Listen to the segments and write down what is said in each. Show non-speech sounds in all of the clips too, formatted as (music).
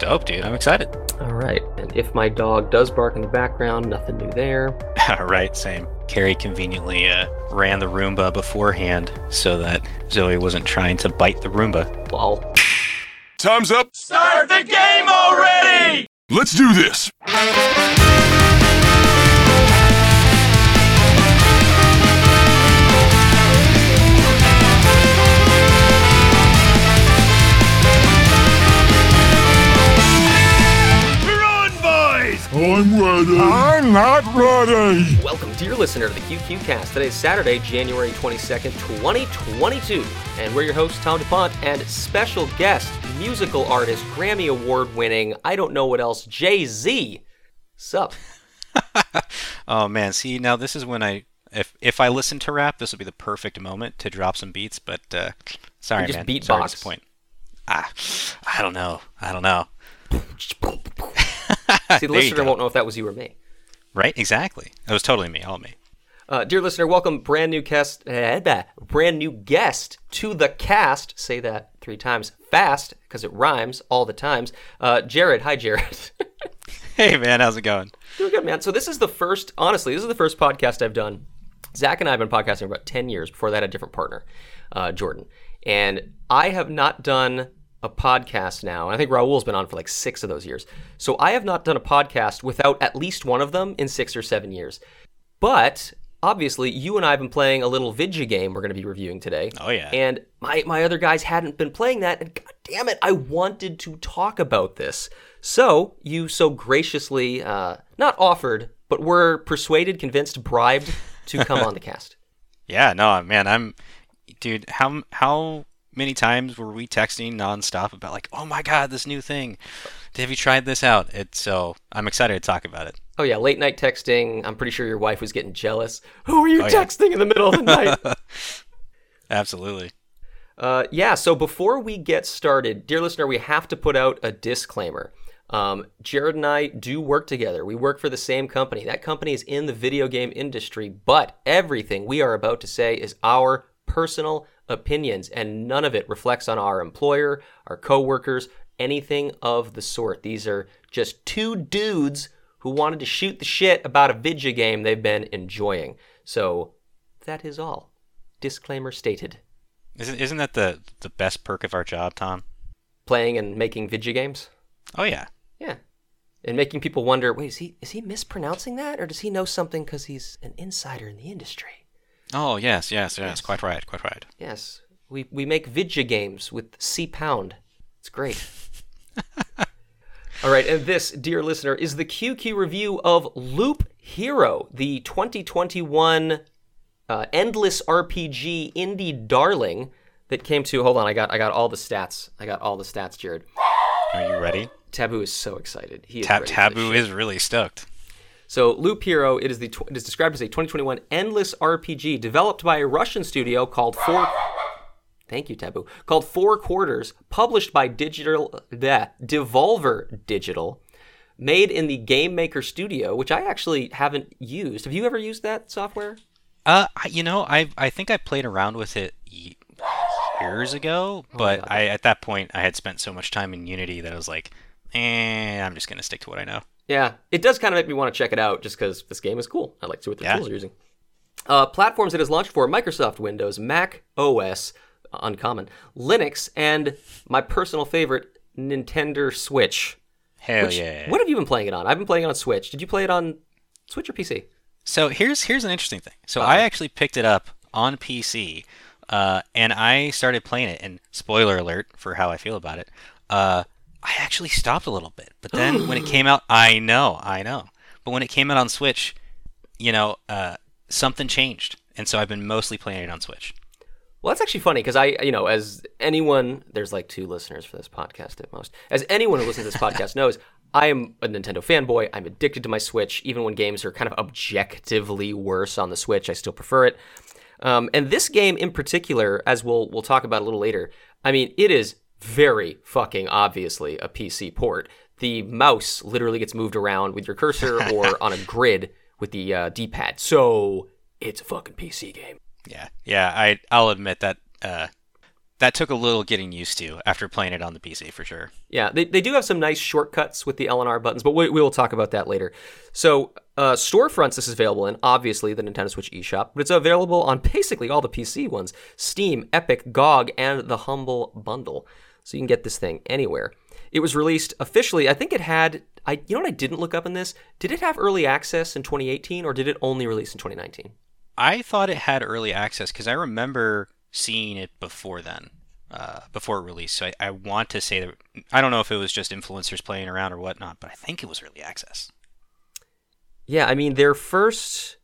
Dope, dude. I'm excited. All right. And if my dog does bark in the background, nothing new there. (laughs) All right, same. Carrie conveniently uh, ran the Roomba beforehand so that Zoe wasn't trying to bite the Roomba. Lol. Time's up. Start the game already! Let's do this. I'm ready. I'm not ready. Welcome, dear listener, to the QQ Cast. Today is Saturday, January 22nd, 2022. And we're your hosts, Tom DuPont, and special guest, musical artist, Grammy Award winning, I don't know what else, Jay Z. Sup? (laughs) Oh man, see now this is when I if if I listen to rap, this would be the perfect moment to drop some beats. But uh, sorry, just man. beatbox. Sorry to disappoint. Ah, I don't know. I don't know. (laughs) (laughs) See, the listener won't know if that was you or me. Right? Exactly. It was totally me. All me. Uh, dear listener, welcome brand new guest, eh, bah, brand new guest to the cast. Say that three times fast because it rhymes all the times. Uh, Jared, hi Jared. (laughs) Hey man, how's it going? Doing good, man. So this is the first, honestly, this is the first podcast I've done. Zach and I have been podcasting for about ten years. Before that, a different partner, uh, Jordan, and I have not done a podcast now. And I think Raul's been on for like six of those years. So I have not done a podcast without at least one of them in six or seven years. But obviously, you and I have been playing a little Vidya game we're going to be reviewing today. Oh, yeah. And my, my other guys hadn't been playing that. And god damn it, I wanted to talk about this. So you so graciously, uh, not offered, but were persuaded, convinced, bribed to come (laughs) on the cast. Yeah, no, man, I'm, dude. How how many times were we texting nonstop about like, oh my god, this new thing? Have you tried this out? It's so I'm excited to talk about it. Oh yeah, late night texting. I'm pretty sure your wife was getting jealous. Who are you Oh, yeah. texting in the middle of the night? (laughs) (laughs) Absolutely. Uh, yeah, so before we get started, dear listener, we have to put out a disclaimer. Um, Jared and I do work together. We work for the same company. That company is in the video game industry, but everything we are about to say is our personal opinions, and none of it reflects on our employer, our coworkers, anything of the sort. These are just two dudes who wanted to shoot the shit about a video game they've been enjoying. So that is all. Disclaimer stated. Isn't isn't that the the best perk of our job, Tom? playing and making video games. Oh yeah. Yeah. And making people wonder, wait, is he is he mispronouncing that or does he know something cuz he's an insider in the industry? Oh yes, yes, yes. Quite right, quite right. Yes. We we make video games with C pound. It's great. (laughs) All right, and this, dear listener, is the QQ review of Loop Hero, the 2021 uh, endless RPG indie darling that came to. Hold on, I got I got all the stats. I got all the stats, Jared. Are you ready? Taboo is so excited. He is Tab- ready Taboo is really stoked. So Loop Hero, it is the tw- it is described as a 2021 endless RPG developed by a Russian studio called Four. Thank you, Taboo. Called Four Quarters, published by Digital bleh, Devolver Digital, made in the Game Maker Studio, which I actually haven't used. Have you ever used that software? Uh, you know, I I think I played around with it years ago, but God. I at that point I had spent so much time in Unity that I was like, eh, I'm just gonna stick to what I know. Yeah, it does kind of make me want to check it out just because this game is cool. I like to see what the Yeah. tools are using. Uh, platforms it is launched for Microsoft Windows, Mac OS, uncommon, Linux, and my personal favorite, Nintendo Switch. Hell Which- yeah! What have you been playing it on? I've been playing it on Switch. Did you play it on Switch or PC? So here's here's an interesting thing. So I actually picked it up on PC, uh, and I started playing it. And spoiler alert for how I feel about it, uh, I actually stopped a little bit. But then when it (gasps) came out, I know, I know. But when it came out on Switch, you know, uh, something changed, and so I've been mostly playing it on Switch. Well, that's actually funny because I, you know, as anyone, there's like two listeners for this podcast at most. As anyone who listens to this (laughs) podcast knows, I am a Nintendo fanboy. I'm addicted to my Switch. Even when games are kind of objectively worse on the Switch, I still prefer it. Um, and this game in particular, as we'll we'll talk about a little later, I mean, it is very fucking obviously a PC port. The mouse literally gets moved around with your cursor (laughs) or on a grid with the uh, D-pad. So it's a fucking PC game. Yeah, yeah. I I'll admit that uh, that took a little getting used to after playing it on the PC for sure. Yeah, they, they do have some nice shortcuts with the LNR buttons, but we, we will talk about that later. So, uh, storefronts this is available in, obviously, the Nintendo Switch eShop, but it's available on basically all the PC ones Steam, Epic, GOG, and the Humble Bundle. So you can get this thing anywhere. It was released officially, I think it had, I you know what I didn't look up in this? Did it have early access in 2018 or did it only release in 2019? I thought it had early access because I remember seeing it before then, uh, before it released. So I, I want to say that I don't know if it was just influencers playing around or whatnot, but I think it was early access. Yeah, I mean their first.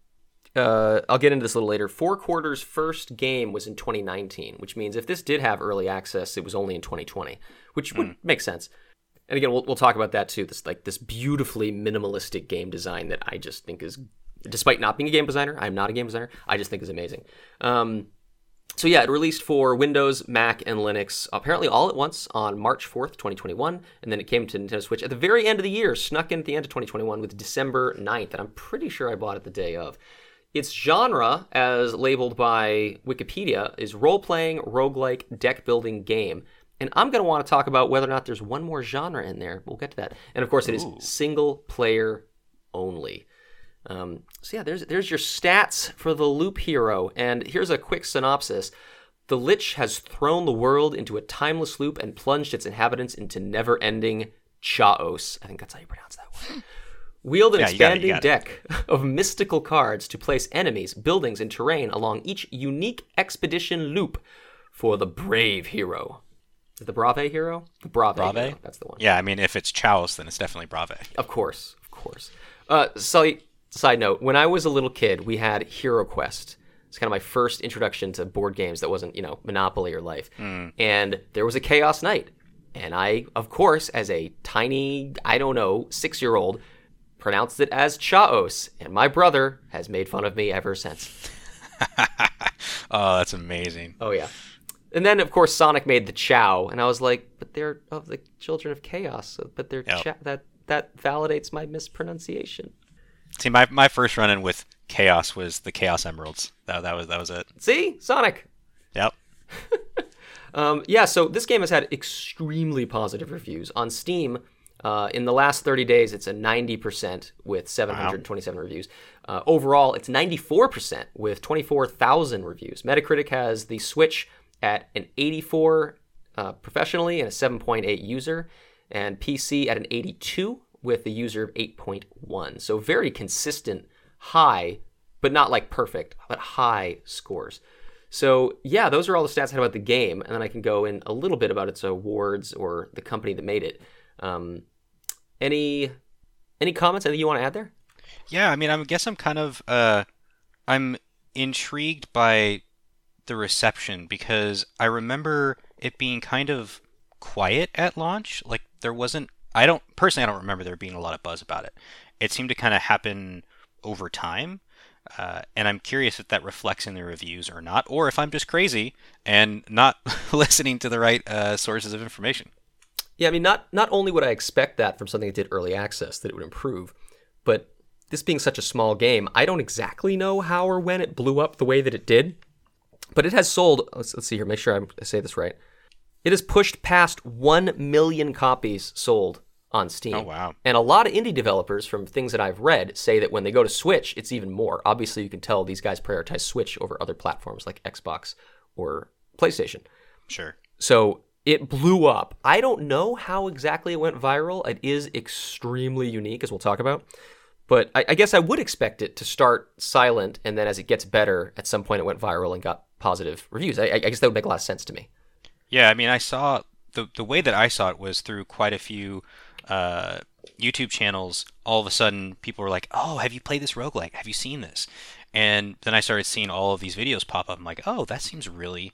Uh, I'll get into this a little later. Four quarters first game was in 2019, which means if this did have early access, it was only in 2020, which would make sense. And again, we'll, we'll talk about that too. This like this beautifully minimalistic game design that I just think is, despite not being a game designer, I'm not a game designer. I just think is amazing. Um, so yeah, it released for Windows, Mac, and Linux apparently all at once on March 4th, 2021, and then it came to Nintendo Switch at the very end of the year, snuck in at the end of 2021 with December 9th, and I'm pretty sure I bought it the day of. Its genre, as labeled by Wikipedia, is role-playing, roguelike, deck-building game. And I'm going to want to talk about whether or not there's one more genre in there. We'll get to that. And of course, it is single player only. Um, so yeah, there's there's your stats for the Loop Hero, and here's a quick synopsis. The Lich has thrown the world into a timeless loop and plunged its inhabitants into never-ending chaos. I think that's how you pronounce that word. Wield an Yeah, got it, expanding got it. deck (laughs) of mystical cards to place enemies, buildings, and terrain along each unique expedition loop for the brave hero. Is the Brave hero? The Brave, Brave? hero. That's the one. Yeah, I mean, if it's Chaos, then it's definitely Brave. Of course, of course. Uh, side, side note: When I was a little kid, we had Hero Quest. It's kind of my first introduction to board games that wasn't, you know, Monopoly or Life. And there was a Chaos Knight, and I, of course, as a tiny, I don't know, six-year-old, pronounced it as Chaos, and my brother has made fun of me ever since. (laughs) Oh, that's amazing. Oh yeah. And then of course Sonic made the Chao, and I was like, but they're of the children of chaos, but they're Yep. cha- that that validates my mispronunciation. See, my, my first run in with Chaos was the Chaos Emeralds. That, that was that was it. See, Sonic. Yep. (laughs) Um, yeah, so this game has had extremely positive reviews on Steam. Uh, in the last 30 days, it's a 90% with 727 reviews. Uh, overall, it's 94% with 24,000 reviews. Metacritic has the Switch at an 84 uh, professionally and a 7.8 user, and PC at an 82 with a user of 8.1. So very consistent, high, but not like perfect, but high scores. So yeah, those are all the stats I had about the game, and then I can go in a little bit about its awards or the company that made it. Um, any any comments? Anything you want to add there? Yeah, I mean, I guess I'm kind of uh, I'm intrigued by the reception because I remember it being kind of quiet at launch. Like there wasn't. I don't personally. I don't remember there being a lot of buzz about it. It seemed to kind of happen over time. Uh, and I'm curious if that reflects in the reviews or not, or if I'm just crazy and not (laughs) listening to the right uh, sources of information. Yeah, I mean, not not only would I expect that from something that did early access that it would improve, but this being such a small game, I don't exactly know how or when it blew up the way that it did. But it has sold. Let's, let's see here. Make sure I'm- say this right. It has pushed past one million copies sold on Steam. Oh, wow. And a lot of indie developers, from things that I've read, say that when they go to Switch, it's even more. Obviously, you can tell these guys prioritize Switch over other platforms like Xbox or PlayStation. Sure. So it blew up. I don't know how exactly it went viral. It is extremely unique, as we'll talk about. But I, I guess I would expect it to start silent, and then as it gets better, at some point it went viral and got positive reviews. I, I guess that would make a lot of sense to me. Yeah, I mean, I saw the the way that I saw it was through quite a few uh, YouTube channels. All of a sudden, people were like, "Oh, have you played this roguelike? Have you seen this?" And then I started seeing all of these videos pop up. I'm like, "Oh, that seems really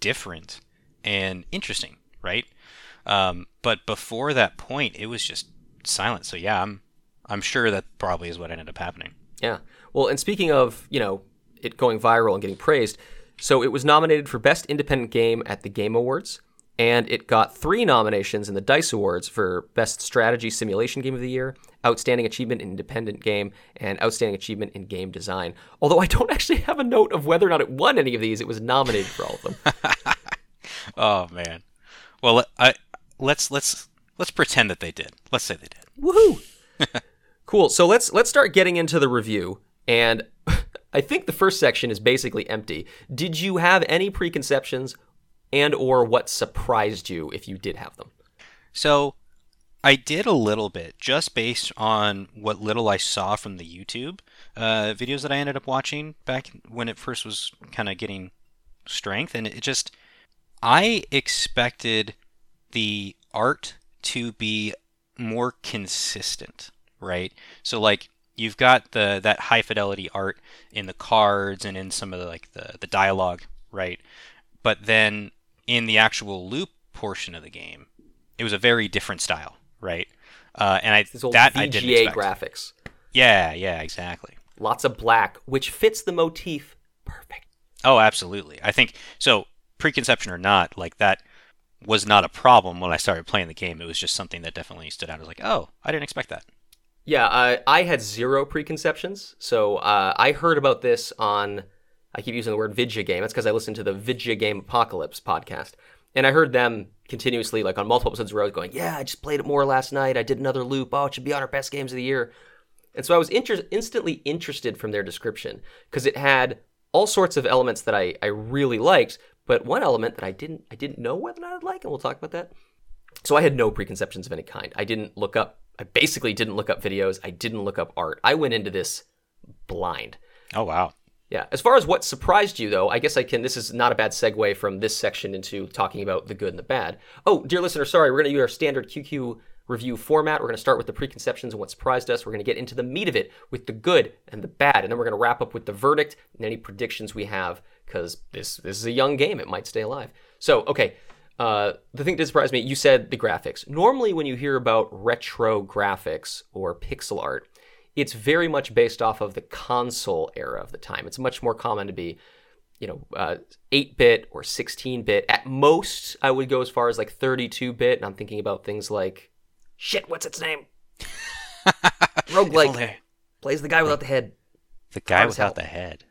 different and interesting, right?" Um, but before that point, it was just silent. So yeah, I'm I'm sure that probably is what ended up happening. Yeah. Well, and speaking of, you know, it going viral and getting praised, so it was nominated for Best Independent Game at the Game Awards, and it got three nominations in the DICE Awards for Best Strategy Simulation Game of the Year, Outstanding Achievement in Independent Game, and Outstanding Achievement in Game Design. Although I don't (laughs) actually have a note of whether or not it won any of these, it was nominated for all of them. (laughs) oh man. Well, I let's let's let's pretend that they did. Let's say they did. Woohoo! (laughs) cool. So let's let's start getting into the review. And (laughs) I think the first section is basically empty. Did you have any preconceptions and or what surprised you if you did have them? So I did a little bit just based on what little I saw from the YouTube uh, videos that I ended up watching back when it first was kind of getting strength. And it just, I expected the art to be more consistent, right? So, like, you've got the that high fidelity art in the cards and in some of the like the, the dialogue, right? But then in the actual loop portion of the game, it was a very different style, right? Uh, and I that I didn't VGA expect. graphics. Yeah, yeah, exactly. Lots of black, which fits the motif perfect. Oh, absolutely. I think so. Preconception or not, like that was not a problem when I started playing the game. It was just something that definitely stood out. I was like, oh, I didn't expect that. Yeah, uh, I had zero preconceptions. So uh, I heard about this on, I keep using the word Vidya game. That's because I listened to the Vidya Game Apocalypse podcast. And I heard them continuously, like on multiple episodes where I was going, Yeah, I just played it more last night. I did another loop. Oh, it should be on our best games of the year. And so I was inter- instantly interested from their description because it had all sorts of elements that I, I really liked, but one element that I didn't I didn't know whether or not I'd like, and we'll talk about that. So I had no preconceptions of any kind. I didn't look up. I basically didn't look up videos. I didn't look up art. I went into this blind. Oh, wow. Yeah. As far as what surprised you, though, I guess I can. This is not a bad segue from this section into talking about the good and the bad. Oh, dear listener, sorry, we're going to use our standard QQ review format. We're going to start with the preconceptions and what surprised us. We're going to get into the meat of it with the good and the bad, and then we're going to wrap up with the verdict and any predictions we have because this this is a young game. It might stay alive. So, okay. Uh, the thing that did surprise me, you said the graphics. Normally, when you hear about retro graphics or pixel art, it's very much based off of the console era of the time. It's much more common to be, you know, uh, 8-bit or 16-bit. At most, I would go as far as like 32-bit, and I'm thinking about things like, shit, what's its name? (laughs) Roguelike plays the guy without the head. The guy without hell. the head.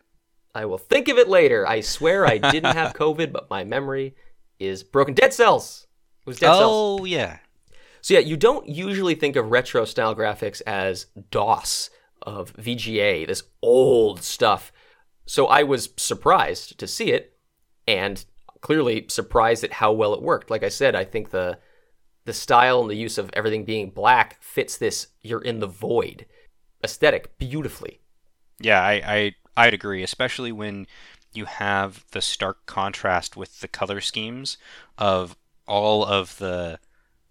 I will think of it later. I swear I didn't have (laughs) COVID, but my memory is broken. Dead Cells. It was Dead Cells. Oh, yeah. So yeah, you don't usually think of retro style graphics as DOS of VGA, this old stuff. So I was surprised to see it and clearly surprised at how well it worked. Like I said, I think the the style and the use of everything being black fits this you're in the void aesthetic beautifully. Yeah, I, I I'd agree, especially when you have the stark contrast with the color schemes of all of the,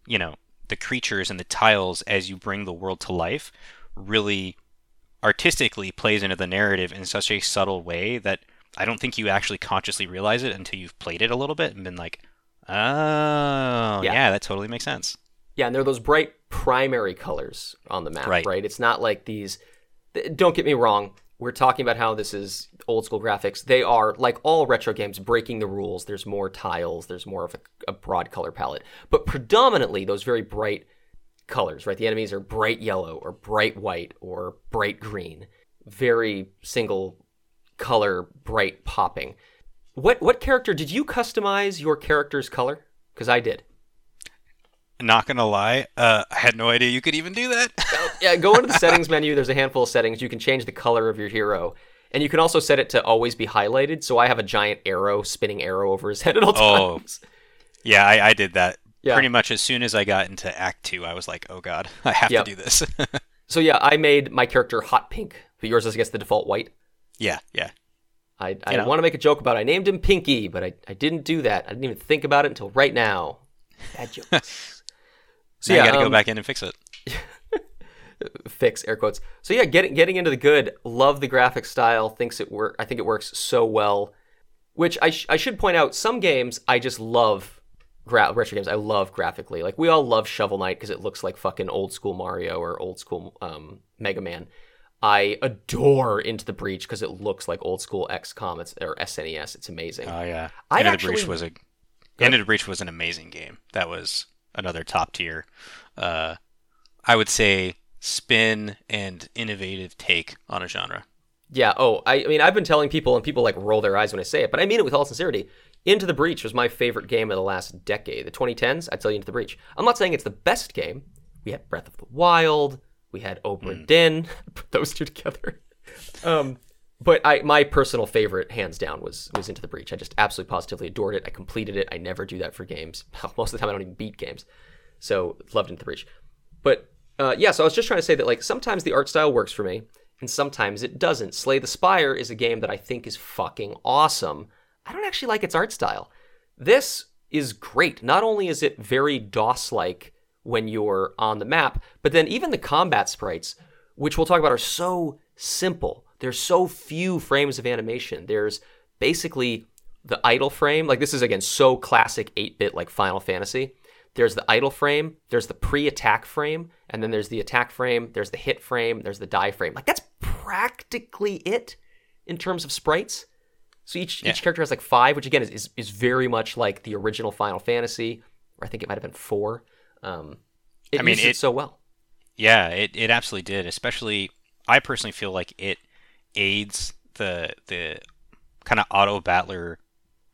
you know, the creatures and the tiles as you bring the world to life. Really, artistically plays into the narrative in such a subtle way that I don't think you actually consciously realize it until you've played it a little bit and been like, oh, Yeah. yeah, that totally makes sense. Yeah, and they're those bright primary colors on the map, Right. right? It's not like these. Don't get me wrong. We're talking about how this is old school graphics. They are, like all retro games, breaking the rules. There's more tiles, there's more of a, a broad color palette. But predominantly, those very bright colors, right? The enemies are bright yellow or bright white or bright green. Very single color, bright popping. What, what character did you customize your character's color? Because I did. Not gonna lie, uh, I had no idea you could even do that. (laughs) yeah, go into the settings menu. There's a handful of settings. You can change the color of your hero. And you can also set it to always be highlighted. So I have a giant arrow, spinning arrow over his (laughs) head at all Oh. times. Yeah, I, I did that. Yeah. Pretty much as soon as I got into Act Two, I was like, "Oh God, (laughs) I have Yep. to do this." So yeah, I made my character hot pink, but yours is, I guess, the default white. yeah, yeah. I, I You know. want to make a joke about it. I named him Pinky, but I, I didn't do that. I didn't even think about it until right now. Bad jokes. So Now yeah, you got to um, go back in and fix it. (laughs) fix air quotes. So yeah, getting getting into the good. Love the graphic style. Thinks it work. I think it works so well. Which I sh- I should point out, some games I just love. Gra- retro games I love graphically. Like we all love Shovel Knight because it looks like fucking old school Mario or old school um, Mega Man. I adore Into the Breach because it looks like old school XCOM it's, or SNES. It's amazing. Oh yeah. I Into the actually- Breach was a Into the Breach was an amazing game. That was another top tier. Uh, I would say spin and innovative take on a genre. Yeah. Oh, I, I mean, I've been telling people, and people like roll their eyes when I say it, but I mean it with all sincerity. Into the Breach was my favorite game of the last decade. The 2010s, I'd tell you Into the Breach. I'm not saying it's the best game. We had Breath of the Wild, we had Obra Dinn, (laughs) put those two together. (laughs) Um, but I, my personal favorite, hands down, was was Into the Breach. I just absolutely positively adored it. I completed it. I never do that for games. (laughs) Most of the time, I don't even beat games. So loved Into the Breach. But uh, yeah, so I was just trying to say that like sometimes the art style works for me, and sometimes it doesn't. Slay the Spire is a game that I think is fucking awesome. I don't actually like its art style. This is great. Not only is it very DOS like when you're on the map, but then even the combat sprites, which we'll talk about, are so simple. There's so few frames of animation. There's basically the idle frame. Like this is again so classic 8-bit like Final Fantasy. There's the idle frame, there's the pre-attack frame, and then there's the attack frame, there's the hit frame, there's the die frame. Like that's practically it in terms of sprites. So each Yeah. each character has like five, which again is, is is very much like the original Final Fantasy, or I think it might have been four. Um, it I mean, it it- so well. Yeah, it, it absolutely did. Especially, I personally feel like it aids the the kind of auto battler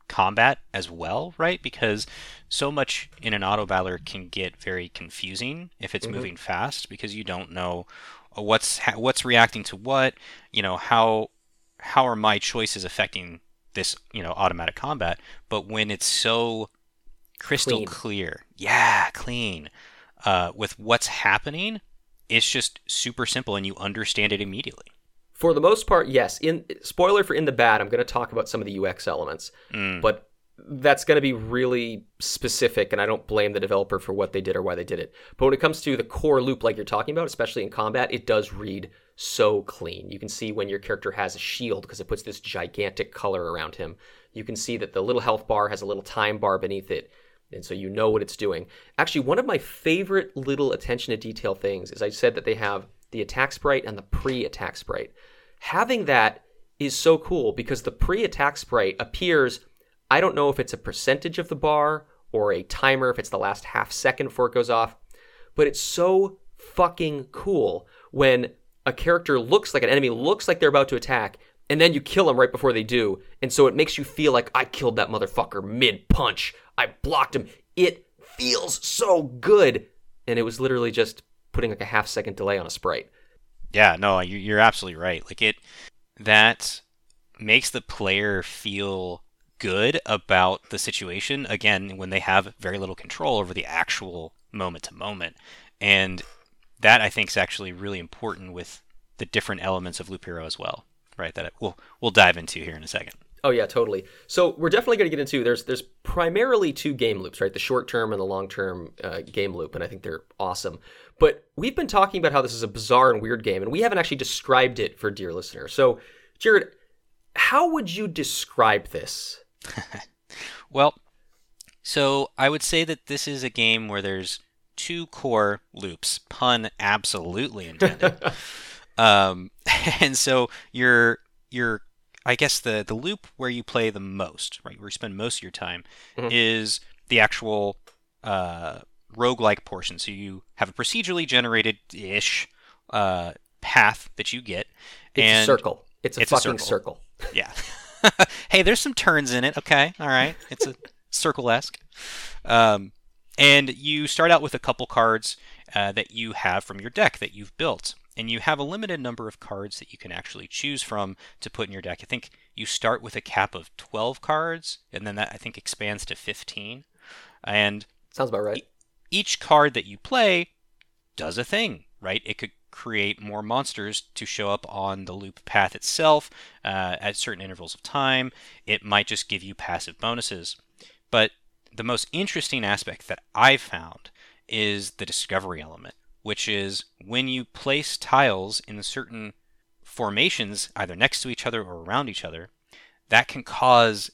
combat as well, right? Because so much in an auto battler can get very confusing if it's moving fast because you don't know uh, what's ha- what's reacting to what. You know how how are my choices affecting this you know automatic combat? But when it's so crystal Clean. clear, yeah, clean, uh, with what's happening, it's just super simple and you understand it immediately. For the most part, yes. In spoiler for In the Bad, I'm going to talk about some of the UX elements, Mm. but that's going to be really specific, and I don't blame the developer for what they did or why they did it. But when it comes to the core loop, like you're talking about, especially in combat, it does read so clean. You can see when your character has a shield because it puts this gigantic color around him. You can see that the little health bar has a little time bar beneath it. And so you know what it's doing. Actually, one of my favorite little attention to detail things is I said that they have the attack sprite and the pre attack sprite. Having that is so cool because the pre attack sprite appears, I don't know if it's a percentage of the bar or a timer, if it's the last half second before it goes off, but it's so fucking cool when a character looks like an enemy looks like they're about to attack and then you kill them right before they do and so it makes you feel like i killed that motherfucker mid punch. I blocked him. It feels so good. And it was literally just putting like a half second delay on a sprite Yeah, no, you- you're absolutely right. Like it, that makes the player feel good about the situation. Again, when they have very little control over the actual moment to moment, and that I think is actually really important with the different elements of Loop Hero as well. Right, that we'll we'll dive into here in a second. Oh yeah, totally. So we're definitely going to get into there's there's primarily two game loops, right? The short term and the long term uh, game loop, and I think they're awesome. But we've been talking about how this is a bizarre and weird game, and we haven't actually described it for dear listener. So, Jared, how would you describe this? (laughs) Well, so I would say that this is a game where there's two core loops, pun absolutely intended. (laughs) um, (laughs) and so your your I guess the the loop where you play the most, right, where you spend most of your time, is the actual uh, roguelike portion. So you have a procedurally generated ish uh, path that you get, It's a circle. It's a it's a fucking circle. circle. yeah. (laughs) hey, there's some turns in it. Okay. All right. It's a circle esque. Um, and you start out with a couple cards uh, that you have from your deck that you've built. And you have a limited number of cards that you can actually choose from to put in your deck. I think you start with a cap of 12 cards, and then that I think expands to 15. And Sounds about right. each card that you play does a thing, right? It could create more monsters to show up on the loop path itself uh, at certain intervals of time. It might just give you passive bonuses. But the most interesting aspect that I've found is the discovery element, which is when you place tiles in certain formations, either next to each other or around each other, that can cause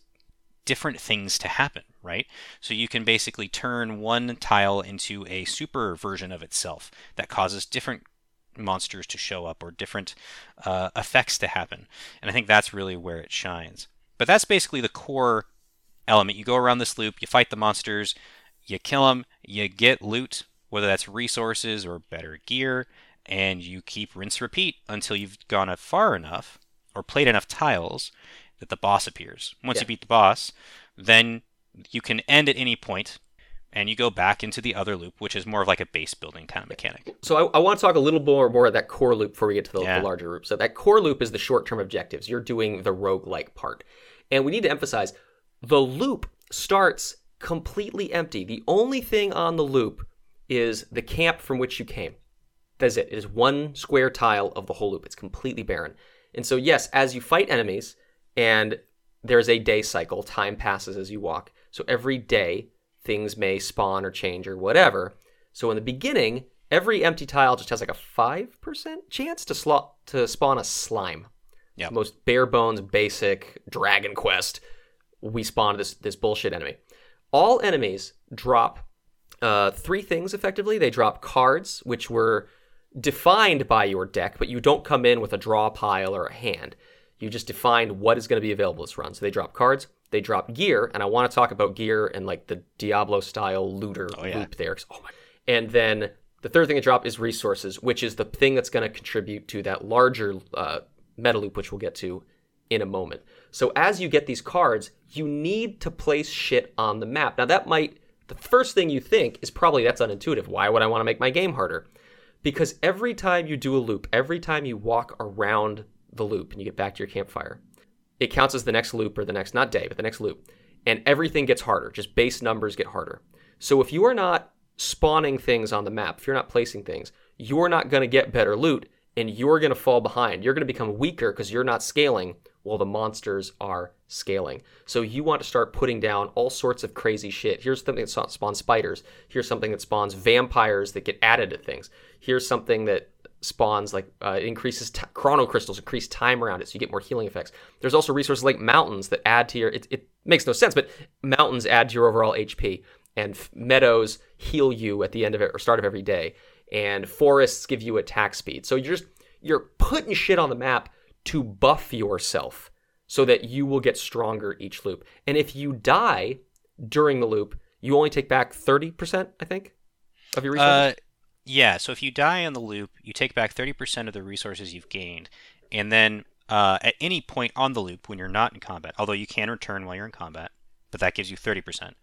different things to happen, right? So you can basically turn one tile into a super version of itself that causes different monsters to show up or different uh, effects to happen. And I think that's really where it shines. But that's basically the core element. You go around this loop, you fight the monsters, you kill them, you get loot, whether that's resources or better gear, and you keep rinse repeat until you've gone far enough or played enough tiles that the boss appears. Once Yeah. you beat the boss, then you can end at any point and you go back into the other loop, which is more of like a base building kind of mechanic. So I, I want to talk a little more more of that core loop before we get to the, Yeah. the larger loop. So that core loop is the short term objectives. You're doing the roguelike part. And we need to emphasize the loop starts completely empty. The only thing on the loop is the camp from which you came. That's it. It is one square tile of the whole loop. It's completely barren. And so, yes, as you fight enemies, and there's a day cycle, time passes as you walk. So every day, things may spawn or change or whatever. So in the beginning, every empty tile just has like a 5% chance to, slot, to spawn a slime. Yep. The most bare bones, basic Dragon Quest. We spawn this, this bullshit enemy. All enemies drop uh, three things effectively. They drop cards, which were defined by your deck, but you don't come in with a draw pile or a hand. You just define what is going to be available this run. So they drop cards, they drop gear, and I want to talk about gear and like the Diablo style looter yeah. loop there. Oh my! And then the third thing they drop is resources, which is the thing that's going to contribute to that larger uh, meta loop, which we'll get to in a moment. So as you get these cards, you need to place shit on the map. Now that might the first thing you think is probably that's unintuitive. Why would I want to make my game harder? Because every time you do a loop, every time you walk around the loop and you get back to your campfire, it counts as the next loop or the next not day, but the next loop. And everything gets harder. Just base numbers get harder. So if you are not spawning things on the map, if you're not placing things, you're not going to get better loot and you're going to fall behind. You're going to become weaker because you're not scaling while the monsters are scaling. So you want to start putting down all sorts of crazy shit. Here's something that spawns spiders. Here's something that spawns vampires that get added to things. Here's something that spawns like uh, increases t- chrono crystals, increase time around it, so you get more healing effects. There's also resources like mountains that add to your. It, it makes no sense, but mountains add to your overall HP, and f- meadows heal you at the end of it or start of every day, and forests give you attack speed. So you're just you're putting shit on the map to buff yourself so that you will get stronger each loop. And if you die during the loop, you only take back 30%, I think, of your resources. Uh, yeah. So if you die in the loop, you take back 30% of the resources you've gained, and then uh, at any point on the loop when you're not in combat, although you can return while you're in combat, but that gives you 30%.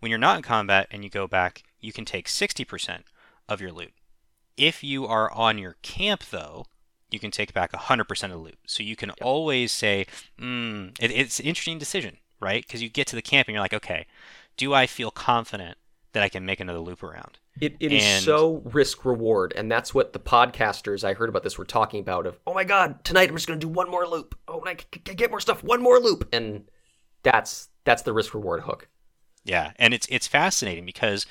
When you're not in combat and you go back, you can take 60% of your loot. If you are on your camp, though, you can take back 100% of the loot. So you can always say, mm, it, it's an interesting decision, right? Because you get to the camp and you're like, okay, do I feel confident that I can make another loop around? It, it is And- so risk reward, and that's what the podcasters I heard about this were talking about. Of oh my god, tonight I'm just going to do one more loop. Oh, and I c- c- get more stuff, one more loop, and that's that's the risk reward hook. Yeah, and it's it's fascinating because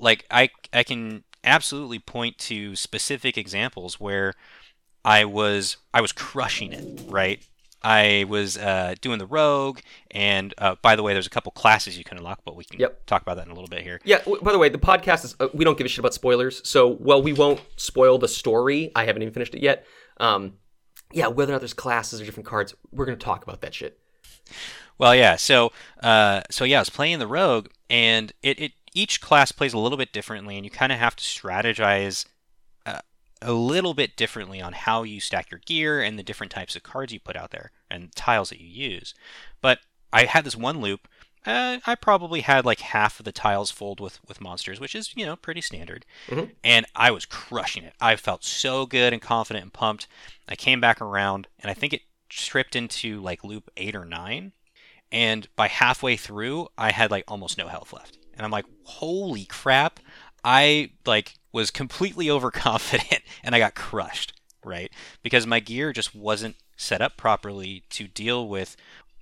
like I I can absolutely point to specific examples where I was I was crushing it, right? I was uh, doing the rogue, and uh, by the way, there's a couple classes you can unlock, but we can Yep. talk about that in a little bit here. Yeah. w- By the way, the podcast is uh, we don't give a shit about spoilers. So while we won't spoil the story, I haven't even finished it yet. Um, yeah, whether or not there's classes or different cards, we're going to talk about that shit. Well, yeah. So, uh, so yeah, I was playing the rogue, and it, it each class plays a little bit differently, and you kind of have to strategize a little bit differently on how you stack your gear and the different types of cards you put out there and tiles that you use. But I had this one loop. Uh, I probably had like half of the tiles filled with with monsters, which is you know pretty standard. And I was crushing it. I felt so good and confident and pumped. I came back around, and I think it tripped into like loop eight or nine and by halfway through i had like almost no health left and i'm like holy crap i like was completely (laughs) overconfident and i got crushed right? Because my gear just wasn't set up properly to deal with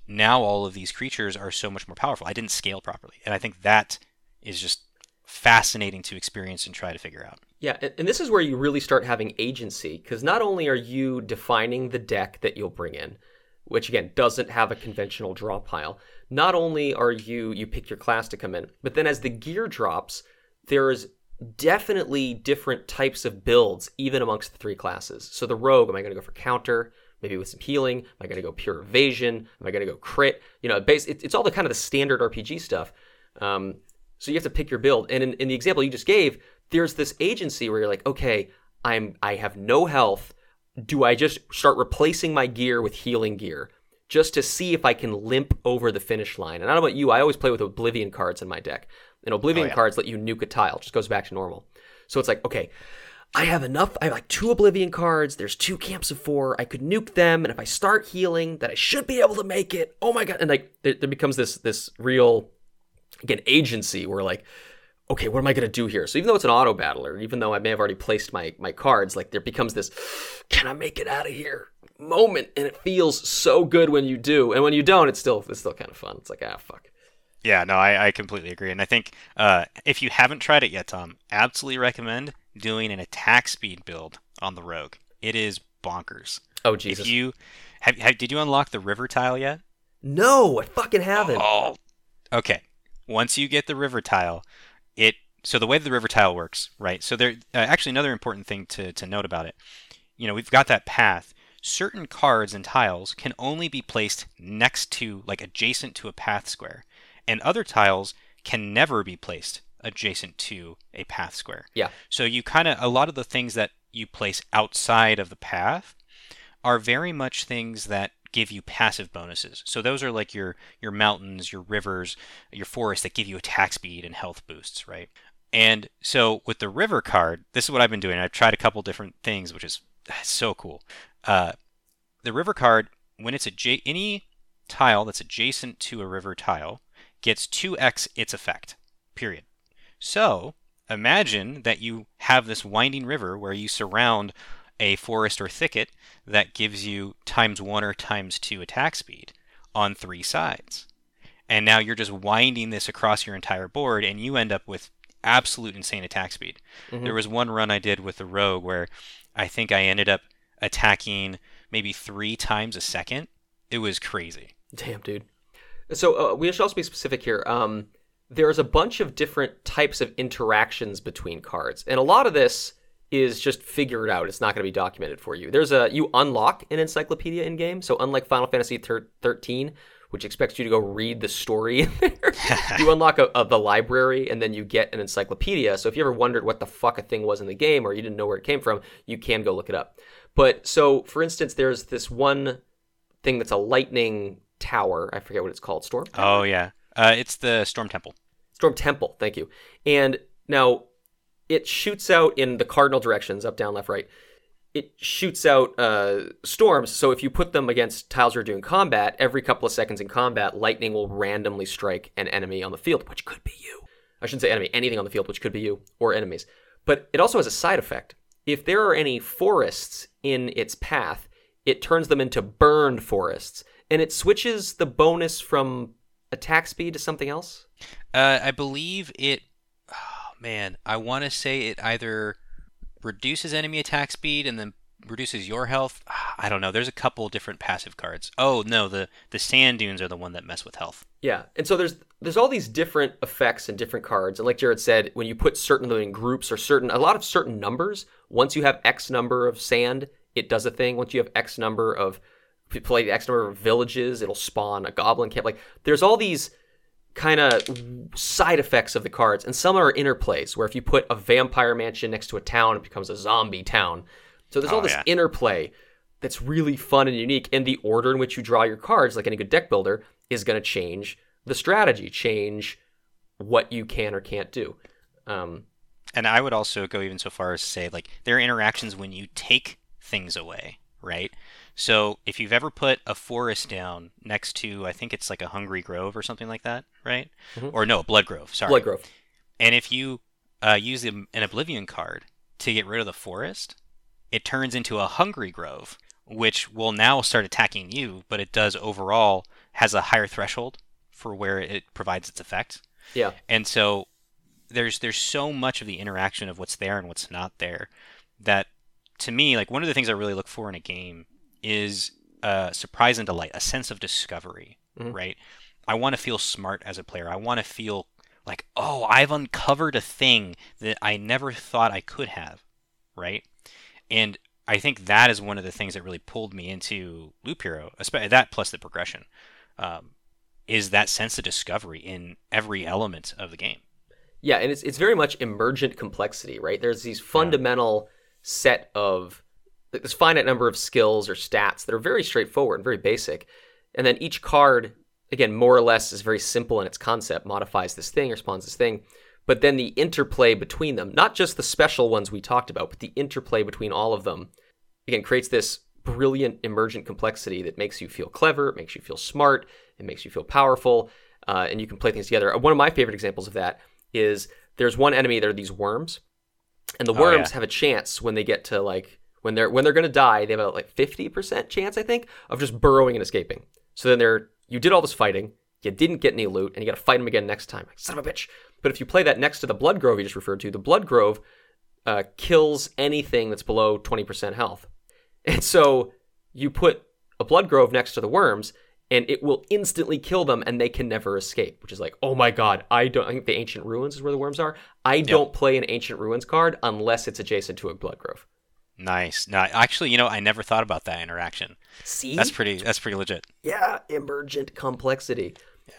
now all of these creatures are so much more powerful. I didn't scale properly. And i think that is just fascinating to experience and try to figure out. Yeah, and, this is where you really start having agency because not only are you defining the deck that you'll bring in, which again doesn't have a conventional draw pile, not only are you you pick your class to come in, but then as the gear drops, there's definitely different types of builds even amongst the three classes. So the rogue, am I going to go for counter? Maybe with some healing. Am I going to go pure evasion? Am I going to go crit? You know, base. It, it's all the kind of the standard RPG stuff. Um, so you have to pick your build. And in, in the example you just gave, there's this agency where you're like, okay, I'm I have no health. Do I just start replacing my gear with healing gear? just to see if I can limp over the finish line. And I don't know about you, I always play with Oblivion cards in my deck. And Oblivion Oh, yeah. cards let you nuke a tile, just goes back to normal. So it's like, okay, I have enough. I have like two Oblivion cards. There's two camps of four. I could nuke them, and if I start healing, that I should be able to make it. Oh my god! And like there, there becomes this this real again agency where like okay what am i going to do here so even though it's an auto battler even though i may have already placed my my cards like there becomes this can i make it out of here moment and it feels so good when you do and when you don't it's still it's still kind of fun it's like ah fuck Yeah, no, I, I completely agree. And I think uh, if you haven't tried it yet, Tom, absolutely recommend doing an attack speed build on the Rogue. It is bonkers. oh jesus If you have, have, did you unlock the river tile yet? no i fucking haven't Oh, okay. Once you get the river tile, it so the way the river tile works, right? So there, uh, actually, another important thing to to note about it. You know, we've got that path. Certain cards and tiles can only be placed next to, like, adjacent to a path square, and other tiles can never be placed adjacent to a path square. yeah So you kind of a lot of the things that you place outside of the path are very much things that give you passive bonuses. So those are like your your mountains, your rivers, your forests that give you attack speed and health boosts, right? And so with the river card, this is what I've been doing. I've tried a couple different things, which is so cool. Uh, the river card, when it's adja- any tile that's adjacent to a river tile, gets 2x its effect. Period. So imagine that you have this winding river where you surround a forest or thicket that gives you times one or times two attack speed on three sides. And now you're just winding this across your entire board, and you end up with absolute insane attack speed. Mm-hmm. There was one run I did with the rogue where I think I ended up attacking maybe three times a second. It was crazy. Damn, dude. So uh, we should also be specific here. Um, there's a bunch of different types of interactions between cards, and a lot of this is just figure it out. It's not going to be documented for you. There's a you unlock an encyclopedia in game. So unlike Final Fantasy thir- 13, which expects you to go read the story (laughs) you unlock a, a, the library and then you get an encyclopedia. So if you ever wondered what the fuck a thing was in the game or you didn't know where it came from, you can go look it up. But so for instance, there's this one thing that's a lightning tower. I forget what it's called. Storm. Oh yeah, uh, it's the Storm Temple. Storm Temple. Thank you. And now it shoots out in the cardinal directions up, down, left, right. It shoots out uh, storms. So if you put them against tiles you're doing combat, every couple of seconds in combat, lightning will randomly strike an enemy on the field, which could be you. I shouldn't say enemy, anything on the field, which could be you or enemies. But it also has a side effect. If there are any forests in its path, it turns them into burned forests, and it switches the bonus from attack speed to something else. Uh, I believe it. Oh, man, I want to say it either reduces enemy attack speed and then reduces your health. Ah, I don't know. There's a couple different passive cards. Oh no, the the sand dunes are the one that mess with health. Yeah, and so there's there's all these different effects and different cards, and like Jared said, when you put certain of them in groups or certain a lot of certain numbers, once you have X number of sand, it does a thing. Once you have X number of play X number of villages, it'll spawn a goblin camp. Like there's all these kind of side effects of the cards, and some are interplays where if you put a vampire mansion next to a town, it becomes a zombie town. So there's all Oh, this yeah. interplay that's really fun and unique, and the order in which you draw your cards, like any good deck builder, is going to change the strategy, change what you can or can't do. Um, And I would also go even so far as to say like there are interactions when you take things away, right? So if you've ever put a forest down next to, I think it's like a Hungry Grove or something like that, right? Or no, a Blood Grove. Sorry. Blood Grove. And if you uh, use an Oblivion card to get rid of the forest, it turns into a Hungry Grove, which will now start attacking you, but it does overall has a higher threshold for where it provides its effect. Yeah. And so there's there's so much of the interaction of what's there and what's not there that to me, like one of the things I really look for in a game is uh, surprise and delight, a sense of discovery, right? I want to feel smart as a player. I want to feel like, oh, I've uncovered a thing that I never thought I could have, right? And I think that is one of the things that really pulled me into Loop Hero, especially that plus the progression, um, is that sense of discovery in every element of the game. Yeah, and it's it's very much emergent complexity, right? There's these fundamental set of like, this finite number of skills or stats that are very straightforward and very basic. and then each card, again, more or less is very simple in its concept, modifies this thing or spawns this thing. But then the interplay between them, not just the special ones we talked about, but the interplay between all of them, again, creates this brilliant emergent complexity that makes you feel clever, it makes you feel smart, it makes you feel powerful, uh, and you can play things together. One of my favorite examples of that is there's one enemy, there are these worms, and the Oh, worms yeah. have a chance when they get to like when they're when they're gonna die, they have a like fifty percent chance, I think, of just burrowing and escaping. So then they're you did all this fighting, you didn't get any loot, and you got to fight them again next time. Like, son of a bitch! But if you play that next to the blood grove you just referred to, the blood grove uh, kills anything that's below twenty percent health, and so you put a blood grove next to the worms. And it will instantly kill them, and they can never escape. Which is like, oh my god! I don't. I think the ancient ruins is where the worms are. I don't play an ancient ruins card unless it's adjacent to a blood grove. Nice. No, actually, you know, I never thought about that interaction. See, That's pretty. That's pretty legit. yeah, emergent complexity.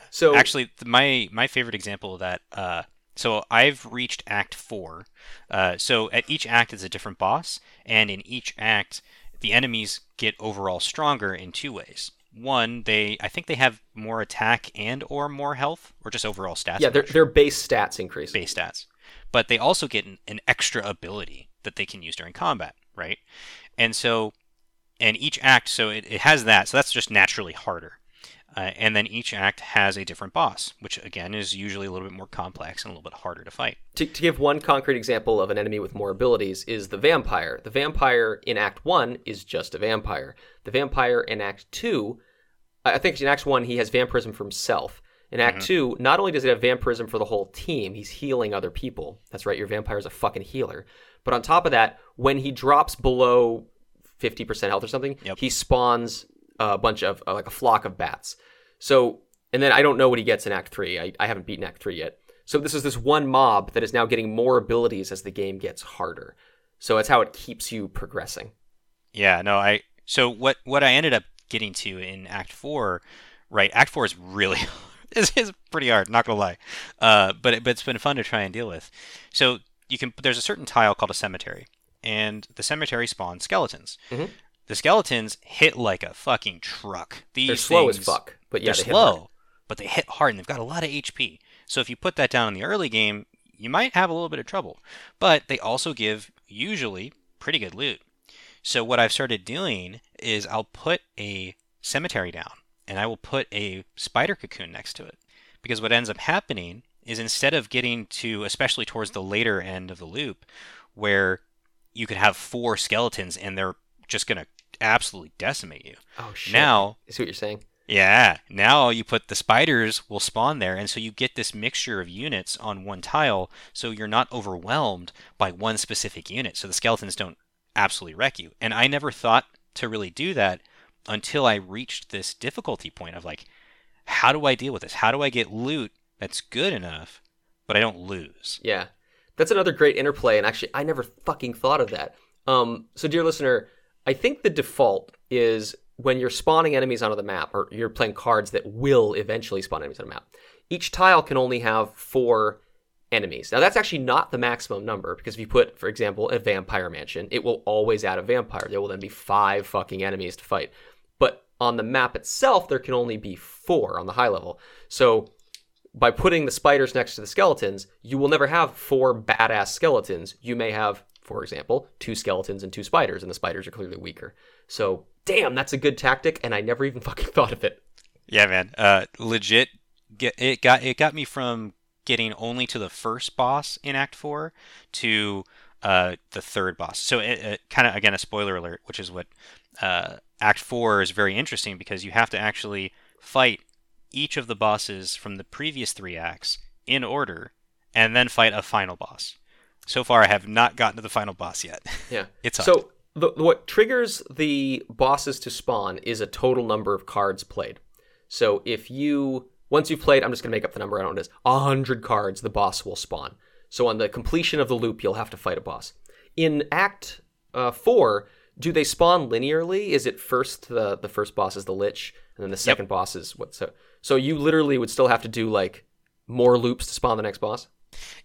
So Actually, my my favorite example of that. Uh, so I've reached Act Four. Uh, so at each act is a different boss, and in each act, the enemies get overall stronger in two ways. One, they I think they have more attack and or more health, or just overall stats. yeah, their sure. their base stats increase. base stats, but they also get an, an extra ability that they can use during combat, right? And so, and each act, so it, it has that, so that's just naturally harder. Uh, and then each act has a different boss, which again is usually a little bit more complex and a little bit harder to fight. To, to give one concrete example of an enemy with more abilities is the vampire. The vampire in Act One is just a vampire. The vampire in Act Two, I I think in Act One he has vampirism for himself. In Act Two, not only does he have vampirism for the whole team, he's healing other people. That's right, your vampire is a fucking healer. But on top of that, when he drops below 50% health or something, Yep. he spawns a bunch of, uh, like a flock of bats. So, and then I don't know what he gets in Act 3. I, I haven't beaten Act 3 yet. So this is this one mob that is now getting more abilities as the game gets harder. So that's how it keeps you progressing. Yeah, no, I so what what I ended up getting to in Act Four, right? Act Four is really (laughs) is is pretty hard, not gonna lie, uh, but it, but it's been fun to try and deal with. So you can there's a certain tile called a cemetery, and the cemetery spawns skeletons. Mhm. The skeletons hit like a fucking truck. These They're slow as fuck, but yeah, they're they hit slow, hard. but they hit hard and they've got a lot of HP. So if you put that down in the early game, you might have a little bit of trouble. But they also give usually pretty good loot. So what I've started doing is I'll put a cemetery down and I will put a spider cocoon next to it. Because what ends up happening is instead of getting to especially towards the later end of the loop where you could have four skeletons and they're just going to absolutely decimate you. Oh shit! Now is what you're saying? yeah, now you put the spiders will spawn there, and so you get this mixture of units on one tile, so you're not overwhelmed by one specific unit, so the skeletons don't absolutely wreck you. And I never thought to really do that until I reached this difficulty point of like, how do I deal with this? How do I get loot that's good enough, but I don't lose? Yeah, that's another great interplay, and actually, I never fucking thought of that. Um, so, dear listener, I think the default is when you're spawning enemies onto the map, or you're playing cards that will eventually spawn enemies on a map. Each tile can only have four enemies. Now, that's actually not the maximum number because if you put, for example, a vampire mansion, it will always add a vampire. There will then be five fucking enemies to fight. But on the map itself, there can only be four on the high level. So by putting the spiders next to the skeletons, you will never have four badass skeletons. You may have, for example, two skeletons and two spiders, and the spiders are clearly weaker. So, damn, that's a good tactic, and I never even (laughs) fucking thought of it. Yeah, man. Uh, legit, get, it got it got me from getting only to the first boss in Act Four to uh, the third boss. So it, it kind of again a spoiler alert, which is what uh, Act Four is very interesting because you have to actually fight each of the bosses from the previous three acts in order, and then fight a final boss. So far, I have not gotten to the final boss yet. (laughs) Yeah. It's hard. so the, what triggers the bosses to spawn is a total number of cards played. So if you once you've played, I'm just gonna make up the number. I don't know what it is. A hundred cards, the boss will spawn. So on the completion of the loop, you'll have to fight a boss. In Act uh, Four, do they spawn linearly? Is it first the the first boss is the Lich, and then the second boss is what? So so you literally would still have to do like more loops to spawn the next boss.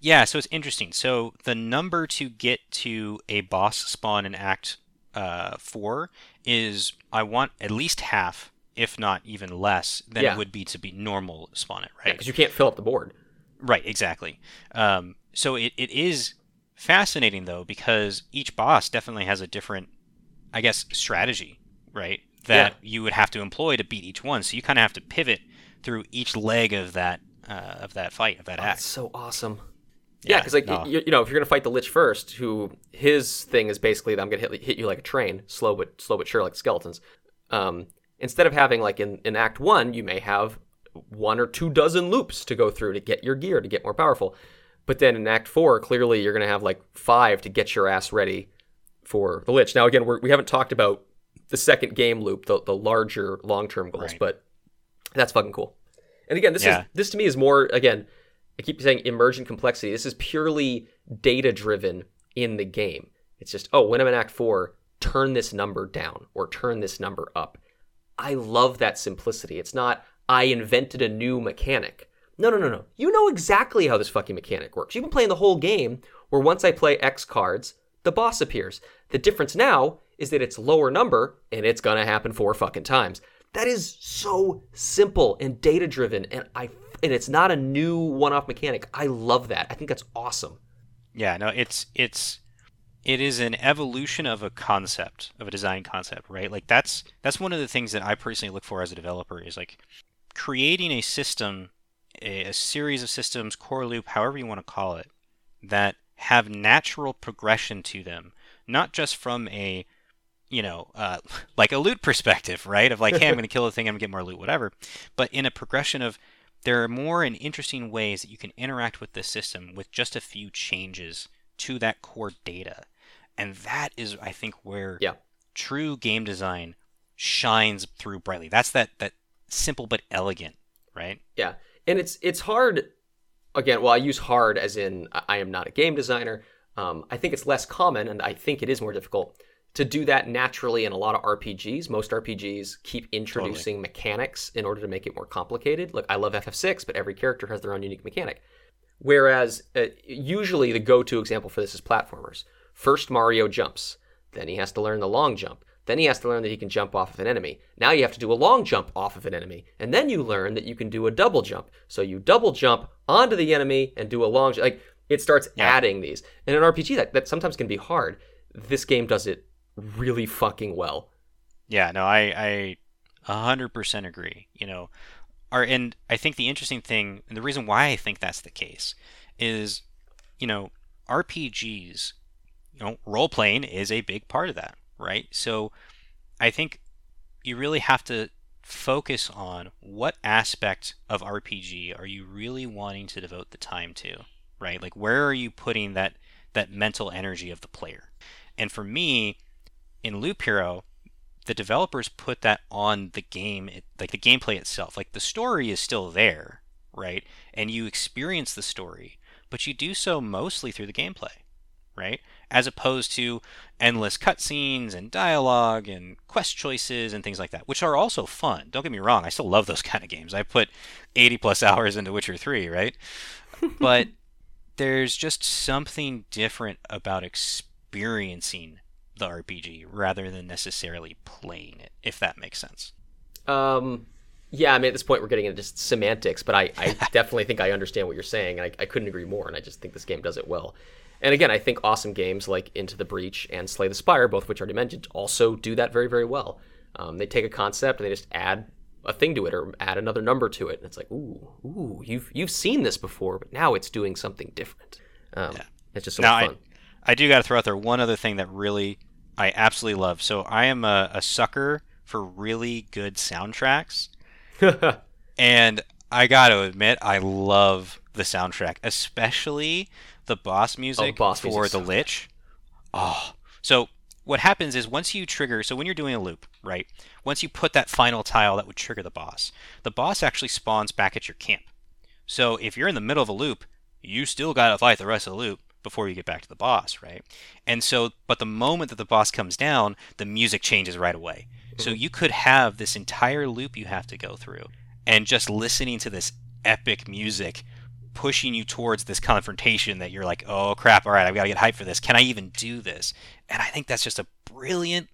Yeah, so it's interesting. So the number to get to a boss spawn in Act uh, Four is I want at least half if not even less than Yeah. it would be to be normal spawn it, right? because you can't fill up the board. Right, exactly. Um, so it, it is fascinating though because each boss definitely has a different, I guess, strategy, right? That you would have to employ to beat each one. So you kind of have to pivot through each leg of that uh, of that fight of that That's act. That's so awesome. Yeah, Yeah, because like no. you, you know, if you're gonna fight the Lich first, who his thing is basically I'm gonna hit, hit you like a train, slow but slow but sure, like skeletons. Um, instead of having like in, in Act One, you may have one or two dozen loops to go through to get your gear to get more powerful. But then in Act Four, clearly you're gonna have like five to get your ass ready for the Lich. Now again, we're, we haven't talked about the second game loop, the the larger long term goals, Right. but that's fucking cool. And again, this Yeah. is this to me is more again. I keep saying emergent complexity. This is purely data driven in the game. It's just oh, when I'm in Act Four, turn this number down or turn this number up. I love that simplicity. It's not I invented a new mechanic. No, no, no, no. You know exactly how this fucking mechanic works. You've been playing the whole game where once I play X cards, the boss appears. The difference now is that it's lower number and it's gonna happen four fucking times. That is so simple and data driven, and I and it's not a new one-off mechanic. I love that. I think that's awesome. Yeah, no, it's it's it is an evolution of a concept, of a design concept, right? Like that's that's one of the things that I personally look for as a developer is like creating a system, a, a series of systems, core loop, however you want to call it, that have natural progression to them, not just from a you know, uh, (laughs) like a loot perspective, right? Of like, hey, I'm going to kill the thing, I'm going to get more loot, whatever. But in a progression of there are more and interesting ways that you can interact with the system with just a few changes to that core data. And that is, I think, where Yeah. true game design shines through brightly. That's that, that simple but elegant, right? Yeah, and it's it's hard. Again, well, I use hard as in I- I am not a game designer. Um, I think it's less common, and I think it is more difficult to do that naturally in a lot of RPGs. Most RPGs keep introducing mechanics in order to make it more complicated. Look, I love FF6, but every character has their own unique mechanic. Whereas uh, usually the go-to example for this is platformers. First Mario jumps, then he has to learn the long jump. Then he has to learn that he can jump off of an enemy. Now you have to do a long jump off of an enemy, and then you learn that you can do a double jump. So you double jump onto the enemy and do a long jump. Like it starts adding these. And In an RPG, that that sometimes can be hard. This game does it really fucking well. Yeah, no, I I a hundred percent agree. You know, are and I think the interesting thing and the reason why I think that's the case is, you know, RPGs, you know, role playing is a big part of that, right? So I think you really have to focus on what aspect of RPG are you really wanting to devote the time to, right? Like where are you putting that that mental energy of the player? And for me, in Loop Hero, the developers put that on the game, it, like the gameplay itself. Like the story is still there, right? And you experience the story, but you do so mostly through the gameplay, right? As opposed to endless cutscenes and dialogue and quest choices and things like that, which are also fun. Don't get me wrong, I still love those (laughs) kind of games. I put 80 plus hours into Witcher 3, right? (laughs) but there's just something different about experiencing the RPG rather than necessarily playing it, if that makes sense. Um, yeah, I mean, at this point, we're getting into just semantics, but I, I (laughs) definitely think I understand what you're saying, and I, I couldn't agree more, and I just think this game does it well. And again, I think awesome games like Into the Breach and Slay the Spire, both which already mentioned, also do that very, very well. Um, they take a concept and they just add a thing to it or add another number to it, and it's like, ooh, ooh, you've you've seen this before, but now it's doing something different. Um, It's just so now, much I, fun. I do got to throw out there one other thing that really I absolutely love. So I am a, a sucker for really good soundtracks. (laughs) And I got to admit, I love the soundtrack, especially the boss music boss for the Lich. Oh, so what happens is once you trigger, so when you're doing a loop, right? Once you put that final tile that would trigger the boss, the boss actually spawns back at your camp. So if you're in the middle of a loop, you still got to fight the rest of the loop before you get back to the boss, right? And so, but the moment that the boss comes down, the music changes right away. So you could have this entire loop you have to go through, and just listening to this epic music pushing you towards this confrontation that you're like, oh crap, all right, I've got to get hyped for this. Can I even do this? And I think that's just a brilliant,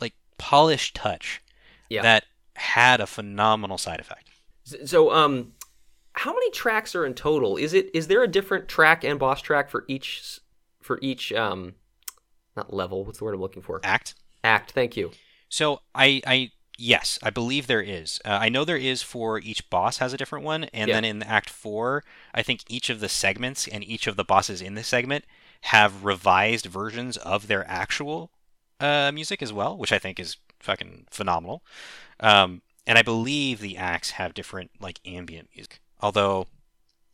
like, polished touch Yeah. that had a phenomenal side effect. So, um, how many tracks are in total? Is it is there a different track and boss track for each for each um, not level? What's the word I'm looking for? Act. Act. Thank you. So I I yes, I believe there is. Uh, I know there is for each boss has a different one, and Yeah. then in Act Four, I think each of the segments and each of the bosses in the segment have revised versions of their actual uh, music as well, which I think is fucking phenomenal. Um, and I believe the acts have different like ambient music. Although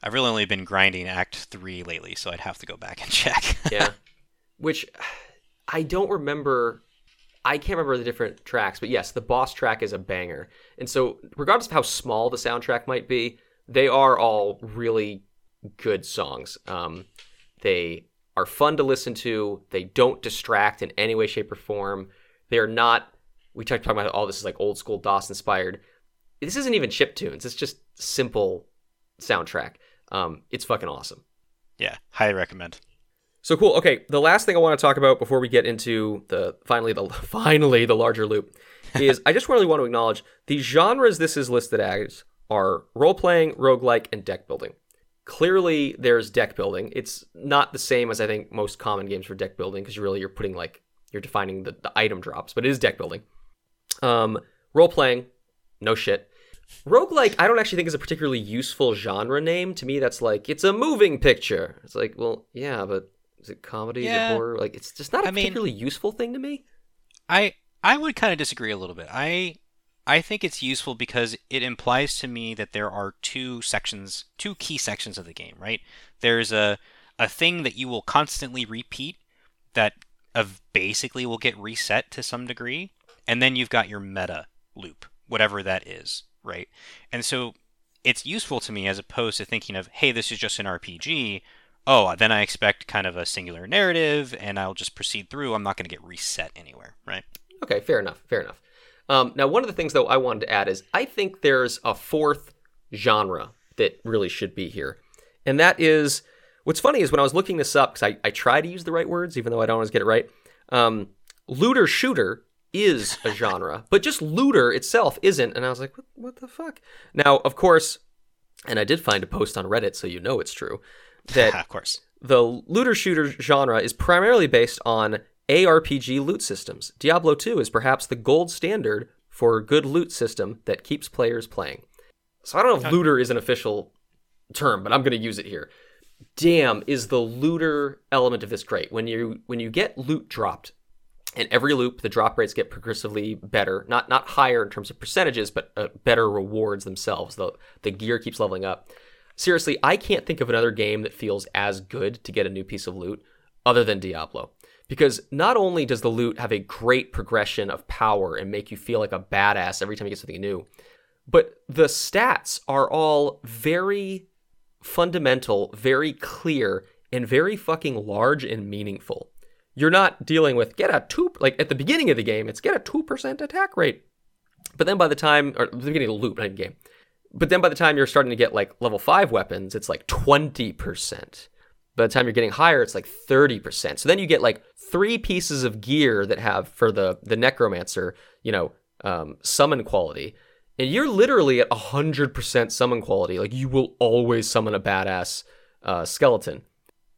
I've really only been grinding Act Three lately, so I'd have to go back and (laughs) check. Yeah. Which I don't remember. I can't remember the different tracks, but yes, the boss track is a banger. And so, regardless of how small the soundtrack might be, they are all really good songs. Um, they are fun to listen to. They don't distract in any way, shape, or form. They're not. We talked about all this is like old school DOS inspired. This isn't even chip tunes. It's just simple soundtrack. Um, it's fucking awesome. yeah, highly recommend. So cool. Okay, the last thing I want to talk about before we get into the finally the (laughs) finally the larger loop is I just really want to acknowledge the genres this is listed as are role playing, roguelike, and deck building. Clearly, there's deck building. It's not the same as I think most common games for deck building because you really you're putting like you're defining the, the item drops, but it is deck building. Um, role playing, no shit. Roguelike, I don't actually think is a particularly useful genre name. To me, that's like it's a moving picture. It's like, well, yeah, but is it comedy? Is Yeah. it horror? Like, it's just not a I mean- particularly useful thing to me. I I would kind of disagree a little bit. I I think it's useful because it implies to me that there are two sections, two key sections of the game, right? There's a a thing that you will constantly repeat that of basically will get reset to some degree, and then you've got your meta loop, whatever that is, right? And so it's useful to me as opposed to thinking of, hey, this is just an RPG. Oh, then I expect kind of a singular narrative, and I'll just proceed through. I'm not going to get reset anywhere, right? Okay, fair enough. Fair enough. Um, now, one of the things though I wanted to add is I think there's a fourth genre that really should be here, and that is what's funny is when I was looking this up because I, I try to use the right words even though I don't always get it right. Um, looter shooter is a genre, but just looter itself isn't, and I was like, what, what the fuck? Now, of course, and I did find a post on Reddit, so you know it's true that (laughs) of course. the looter shooter genre is primarily based on ARPG loot systems. Diablo 2 is perhaps the gold standard for a good loot system that keeps players playing. So I don't know if uh, looter is an official term, but I'm going to use it here. Damn, is the looter element of this great. When you when you get loot dropped, in every loop the drop rates get progressively better. Not not higher in terms of percentages but uh, better rewards themselves. The the gear keeps leveling up. Seriously i can't think of another game that feels as good to get a new piece of loot other than diablo. Because not only does the loot have a great progression of power and make you feel like a badass every time you get something new but the stats are all very fundamental very clear and very fucking large and meaningful you're not dealing with get a two like at the beginning of the game it's get a 2% attack rate. But then by the time or the beginning of the loop not even game. But then by the time you're starting to get like level 5 weapons it's like 20% by the time you're getting higher it's like 30% so then you get like three pieces of gear that have for the the necromancer you know um, summon quality. And you're literally at 100% summon quality. Like you will always summon a badass uh, skeleton.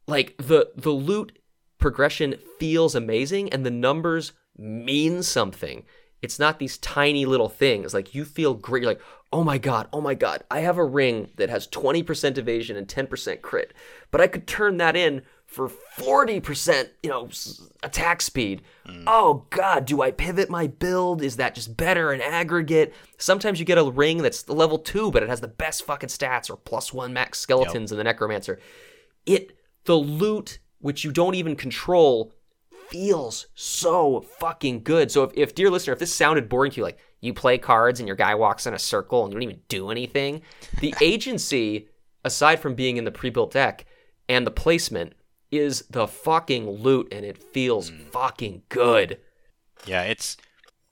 Like the the loot progression feels amazing and the numbers mean something. It's not these tiny little things. Like you feel great. You're like, oh my god, oh my god, I have a ring that has 20% evasion and 10% crit, but I could turn that in for 40%, you know, attack speed. Mm. Oh god, do I pivot my build? Is that just better in aggregate? Sometimes you get a ring that's level 2 but it has the best fucking stats or plus 1 max skeletons in the necromancer. It the loot which you don't even control feels so fucking good. So if, if dear listener, if this sounded boring to you, like you play cards and your guy walks in a circle and you don't even do anything, the (laughs) agency, aside from being in the pre-built deck and the placement, is the fucking loot and it feels hmm. fucking good. Yeah, it's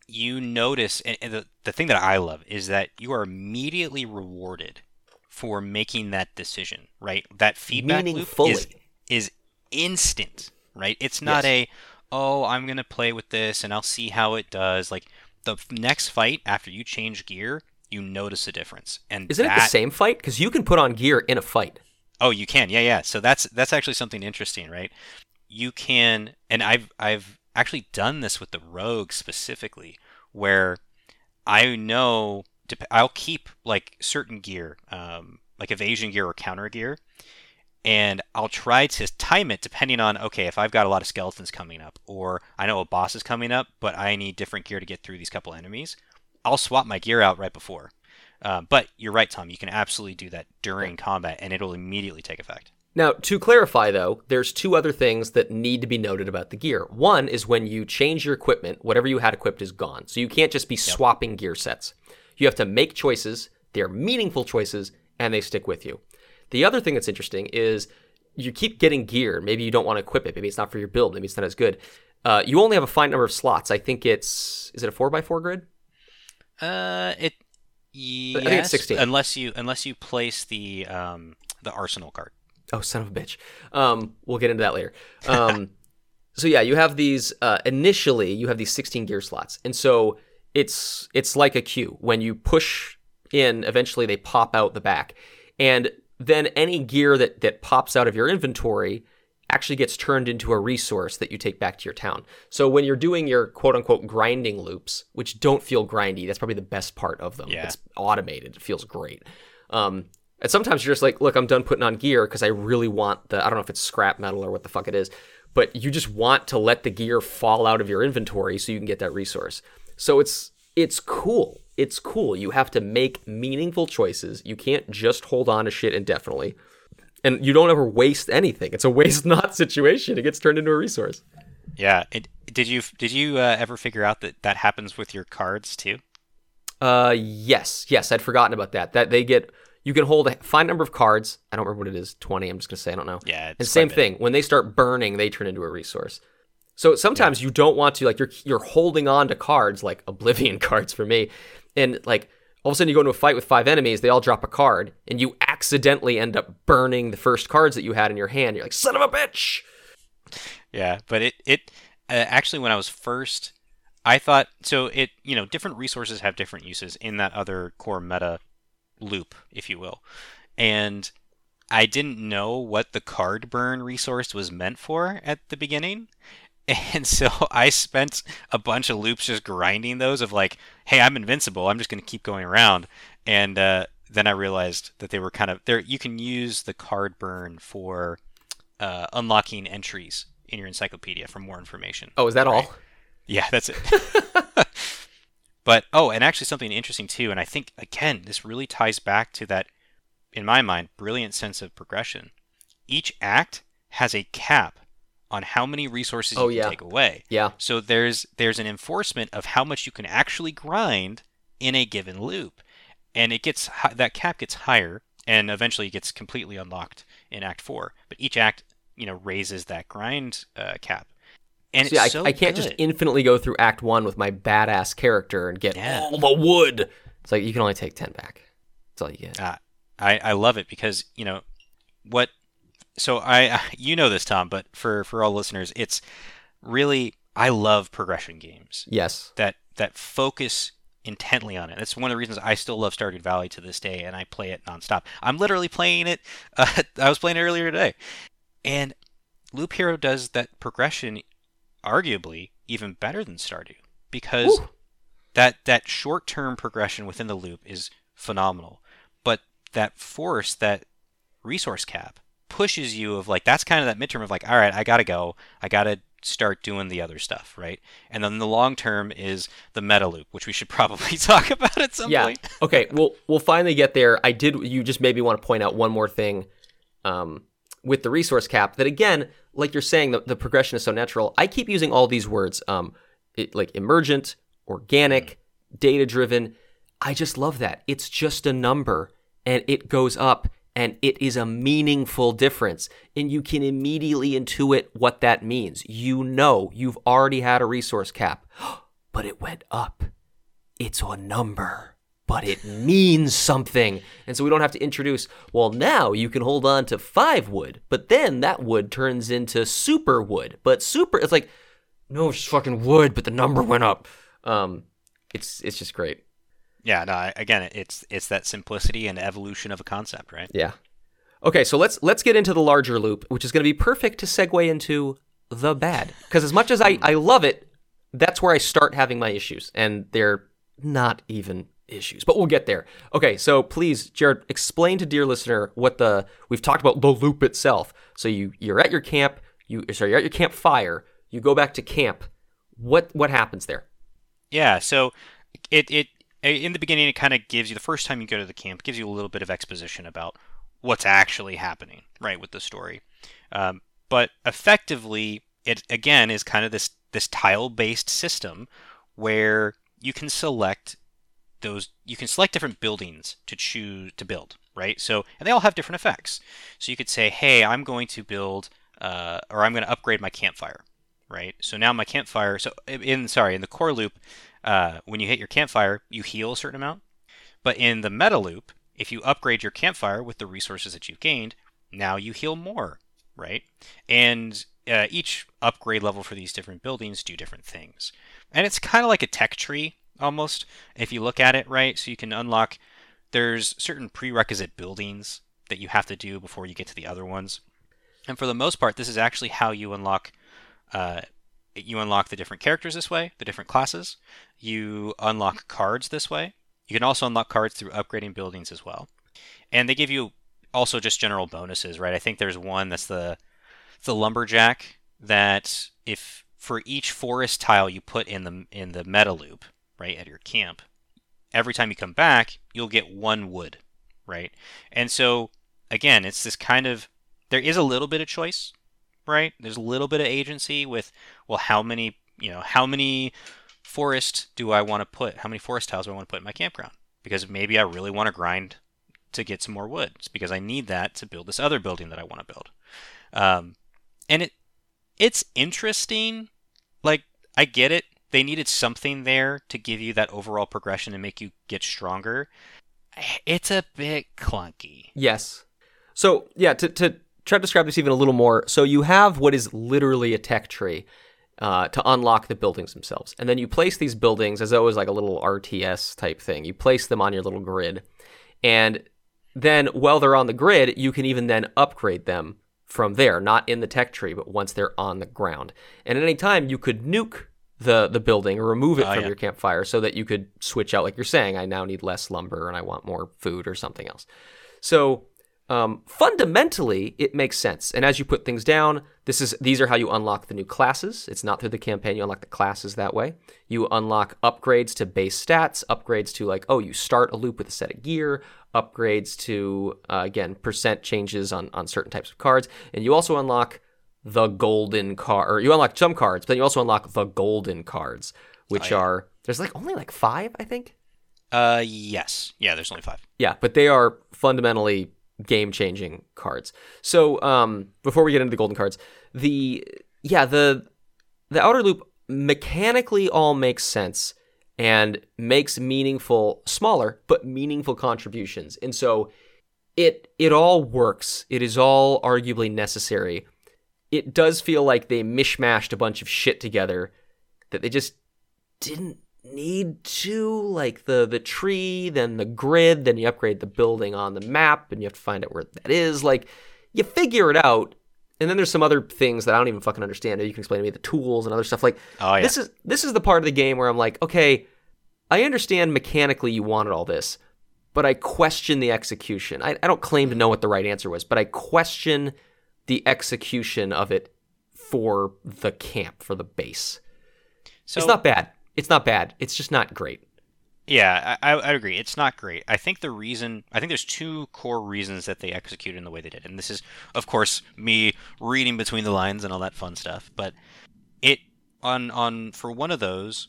you notice, and, and the the thing that I love is that you are immediately rewarded for making that decision. Right, that feedback loop is is instant. Right, it's not a oh I'm gonna play with this and I'll see how it does. Like the f- next fight after you change gear, you notice a difference. And Isn't it the same fight? Because you can put on gear in a fight. Oh, you can. Yeah, yeah. So that's that's actually something interesting, right? You can and I've I've actually done this with the rogue specifically where I know dep- I'll keep like certain gear, um, like evasion gear or counter gear, and I'll try to time it depending on okay, if I've got a lot of skeletons coming up or I know a boss is coming up, but I need different gear to get through these couple enemies, I'll swap my gear out right before. Uh, but you're right, Tom. You can absolutely do that during combat, and it'll immediately take effect. Now, to clarify though, there's two other things that need to be noted about the gear. One is when you change your equipment, whatever you had equipped is gone. So you can't just be swapping gear sets. You have to make choices, they're meaningful choices, and they stick with you. The other thing that's interesting is you keep getting gear. Maybe you don't want to equip it. Maybe it's not for your build. Maybe it's not as good. Uh, you only have a finite number of slots. I think it's is it a four by four grid? Uh, it. Yes, think it's 16. Unless you unless you place the um the arsenal card. Oh, son of a bitch. Um, we'll get into that later. Um, (laughs) so yeah, you have these. Uh, initially, you have these 16 gear slots, and so it's it's like a queue. When you push in, eventually they pop out the back, and then any gear that that pops out of your inventory actually gets turned into a resource that you take back to your town. So when you're doing your quote unquote grinding loops, which don't feel grindy, that's probably the best part of them. Yeah. It's automated. It feels great. Um, and sometimes you're just like, look, I'm done putting on gear because I really want the, I don't know if it's scrap metal or what the fuck it is, but you just want to let the gear fall out of your inventory so you can get that resource. So it's, it's cool. It's cool. You have to make meaningful choices. You can't just hold on to shit indefinitely. And you don't ever waste anything. It's a waste (laughs) not situation. It gets turned into a resource. Yeah. It, did you did you uh, ever figure out that that happens with your cards too? Uh, yes, yes, I'd forgotten about that. That they get, you can hold a fine number of cards. I don't remember what it is. Twenty. I'm just gonna say I don't know. Yeah, it's And same thing. When they start burning, they turn into a resource. So sometimes you don't want to like you're you're holding on to cards like Oblivion (laughs) cards for me, and like all of a sudden you go into a fight with five enemies, they all drop a card, and you accidentally end up burning the first cards that you had in your hand. You're like son of a bitch. Yeah, but it it uh, actually when I was first, I thought so. It you know different resources have different uses in that other core meta loop, if you will, and I didn't know what the card burn resource was meant for at the beginning. And so (laughs) I spent a bunch of loops just grinding those of like, hey, I'm invincible. I'm just going to keep going around. And uh, then I realized that they were kind of there. You can use the card burn for uh, unlocking entries in your encyclopedia for more information. Oh, is that all? Yeah, that's it. (laughs) but oh, and actually something interesting too, and I think again this really ties back to that, in my mind, brilliant sense of progression. Each act has a cap on how many resources you Oh, can yeah. take away. Yeah. So there's there's an enforcement of how much you can actually grind in a given loop, and it gets that cap gets higher, and eventually it gets completely unlocked in Act Four. But each act, you know, raises that grind uh, cap, and See, it's I, so I can't just infinitely go through Act One with my badass character and get Yeah. all the wood. It's like you can only take ten back. That's all you get. Uh, I I love it because you know what. So I (laughs) you know this Tom, but for for all listeners, it's really I love progression games Yes. that that focus intently on it. That's one of the reasons I still love Stardew Valley to this day, and I play it nonstop. I'm literally playing it. (laughs) Uh, I was playing it earlier today, and Loop Hero does that progression, arguably even better than Stardew, because Woo. that that short term progression within the loop is phenomenal. But that force, that resource cap, pushes you of like that's kind of that midterm of like, all right, I gotta go, I gotta start doing the other stuff, right? And then the long term is the meta loop, which we should (laughs) probably talk about at some Yeah. point. (laughs) okay. We'll we'll finally get there. I did. You just maybe want to point out one more thing, um, with the resource cap. That again, like you're saying, the, the progression is so natural. I keep using all these words, um, it, like emergent, organic, data driven. I just love that. It's just a number, and it goes up. And it is a meaningful difference. And you can immediately intuit what that means. You know, you've already had a resource cap, (gasps) but it went up it's a number, but it means something. And so we don't have to introduce, well, now you can hold on to five wood, but then that wood turns into super wood. But super, it's like, no, it's fucking wood, but the number went up. Um, It's it's just great. Yeah, no, again, it's it's that simplicity and evolution of a concept, right? Yeah. Okay, so let's let's get into the larger loop, which is going to be perfect to segue into the bad. Because as much as I I love it, that's where I start having my issues, and they're not even issues, but we'll get there. Okay, so please, Jared, explain to dear listener what the we've talked about the loop itself. So you you're at your camp, you sorry, you're at your campfire, you go back to camp. What what happens there? Yeah, so it it in the beginning it kind of gives you the first time you go to the camp gives you a little bit of exposition about what's actually happening, right, with the story. Um, but effectively, it again is kind of this this tile based system where you can select those you can select different buildings to choose to build right? So and they all have different effects. So you could say hey i'm going to build uh, or i'm going to upgrade my campfire right? So now my campfire so in sorry in the core loop uh, when you hit your campfire you heal a certain amount. But in the meta loop if you upgrade your campfire with the resources that you've gained now you heal more right? And uh, each upgrade level for these different buildings do different things. And it's kind of like a tech tree almost if you look at it right? So you can unlock there's certain prerequisite buildings that you have to do before you get to the other ones. And for the most part this is actually how you unlock uh, you unlock the different characters this way the different classes you unlock cards this way you can also unlock cards through upgrading buildings as well and they give you also just general bonuses right i think there's one that's the the lumberjack that if for each forest tile you put in the in the meta loop right, at your camp, every time you come back, you'll get one wood, right? And so, again, it's this kind of, there is a little bit of choice, right? There's a little bit of agency with, well, how many, you know, how many forest do I want to put? How many forest tiles do I want to put in my campground? Because maybe I really want to grind to get some more wood. It's because I need that to build this other building that I want to build. Um, and it, it's interesting. Like, I get it they needed something there to give you that overall progression and make you get stronger. It's a bit clunky. Yes. So, yeah, to, to try to describe this even a little more, so you have what is literally a tech tree uh, to unlock the buildings themselves. And then you place these buildings as though it was like a little RTS type thing. You place them on your little grid. And then while they're on the grid, you can even then upgrade them from there, not in the tech tree, but once they're on the ground. And at any time, you could nuke the the building or remove it Oh, from yeah. your campfire so that you could switch out like you're saying I now need less lumber and I want more food or something else. So um, fundamentally it makes sense. And as you put things down, this is these are how you unlock the new classes. It's not through the campaign you unlock the classes that way. You unlock upgrades to base stats, upgrades to like oh you start a loop with a set of gear, upgrades to uh, again percent changes on on certain types of cards, and you also unlock the golden card, or you unlock some cards, but then you also unlock the golden cards, which Oh, yeah. are there's like only like five, I think. Uh, yes. Yeah, there's only five. Yeah, but they are fundamentally game changing cards. So um, before we get into the golden cards, the yeah the the outer loop mechanically all makes sense and makes meaningful smaller but meaningful contributions, and so it it all works. It is all arguably necessary. It does feel like they mishmashed a bunch of shit together that they just didn't need to like the the tree then the grid then you upgrade the building on the map and you have to find out where that is like you figure it out and then there's some other things that I don't even fucking understand. You can explain to me the tools and other stuff. Like Oh, yeah. this is this is the part of the game where I'm like, okay, I understand mechanically you wanted all this, but I question the execution. I, I don't claim to know what the right answer was, but I question the execution of it for the camp, for the base. So it's not bad. It's not bad. It's just not great. Yeah, I, I agree. It's not great. I think the reason, I think there's two core reasons that they executed in the way they did. And this is, of course, me reading between the lines and all that fun stuff. But it, on, on, for one of those,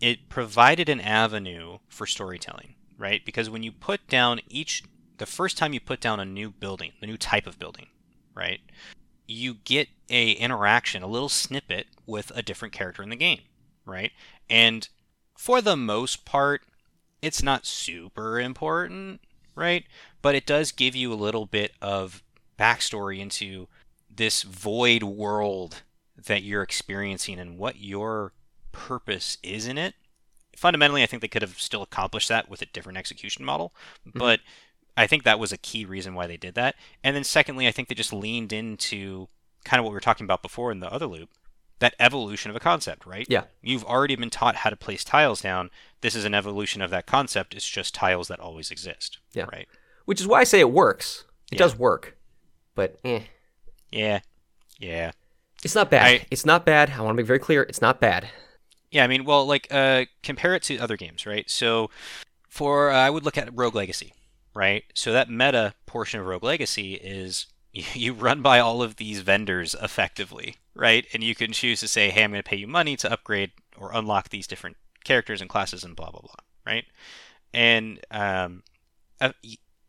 it provided an avenue for storytelling, right? Because when you put down each, the first time you put down a new building, the new type of building, right? You get a interaction, a little snippet with a different character in the game, right? And for the most part, it's not super important, right? But it does give you a little bit of backstory into this void world that you're experiencing and what your purpose is in it. fundamentally, I think they could have still accomplished that with a different execution model, mm-hmm. but I think that was a key reason why they did that. And then secondly, I think they just leaned into kind of what we were talking about before in the other loop, that evolution of a concept, right? Yeah. You've already been taught how to place tiles down. This is an evolution of that concept. It's just tiles that always exist. Yeah. Right. Which is why I say it works. It Yeah. does work, but eh. Yeah. Yeah. It's not bad. I- it's not bad. I want to make very clear. It's not bad. Yeah, I mean, well, like uh, compare it to other games, right? So, for uh, I would look at Rogue Legacy, right? So that meta portion of Rogue Legacy is you, (laughs) you run by all of these vendors effectively, right? And you can choose to say, hey, I'm going to pay you money to upgrade or unlock these different characters and classes and blah blah blah, right? And um, uh,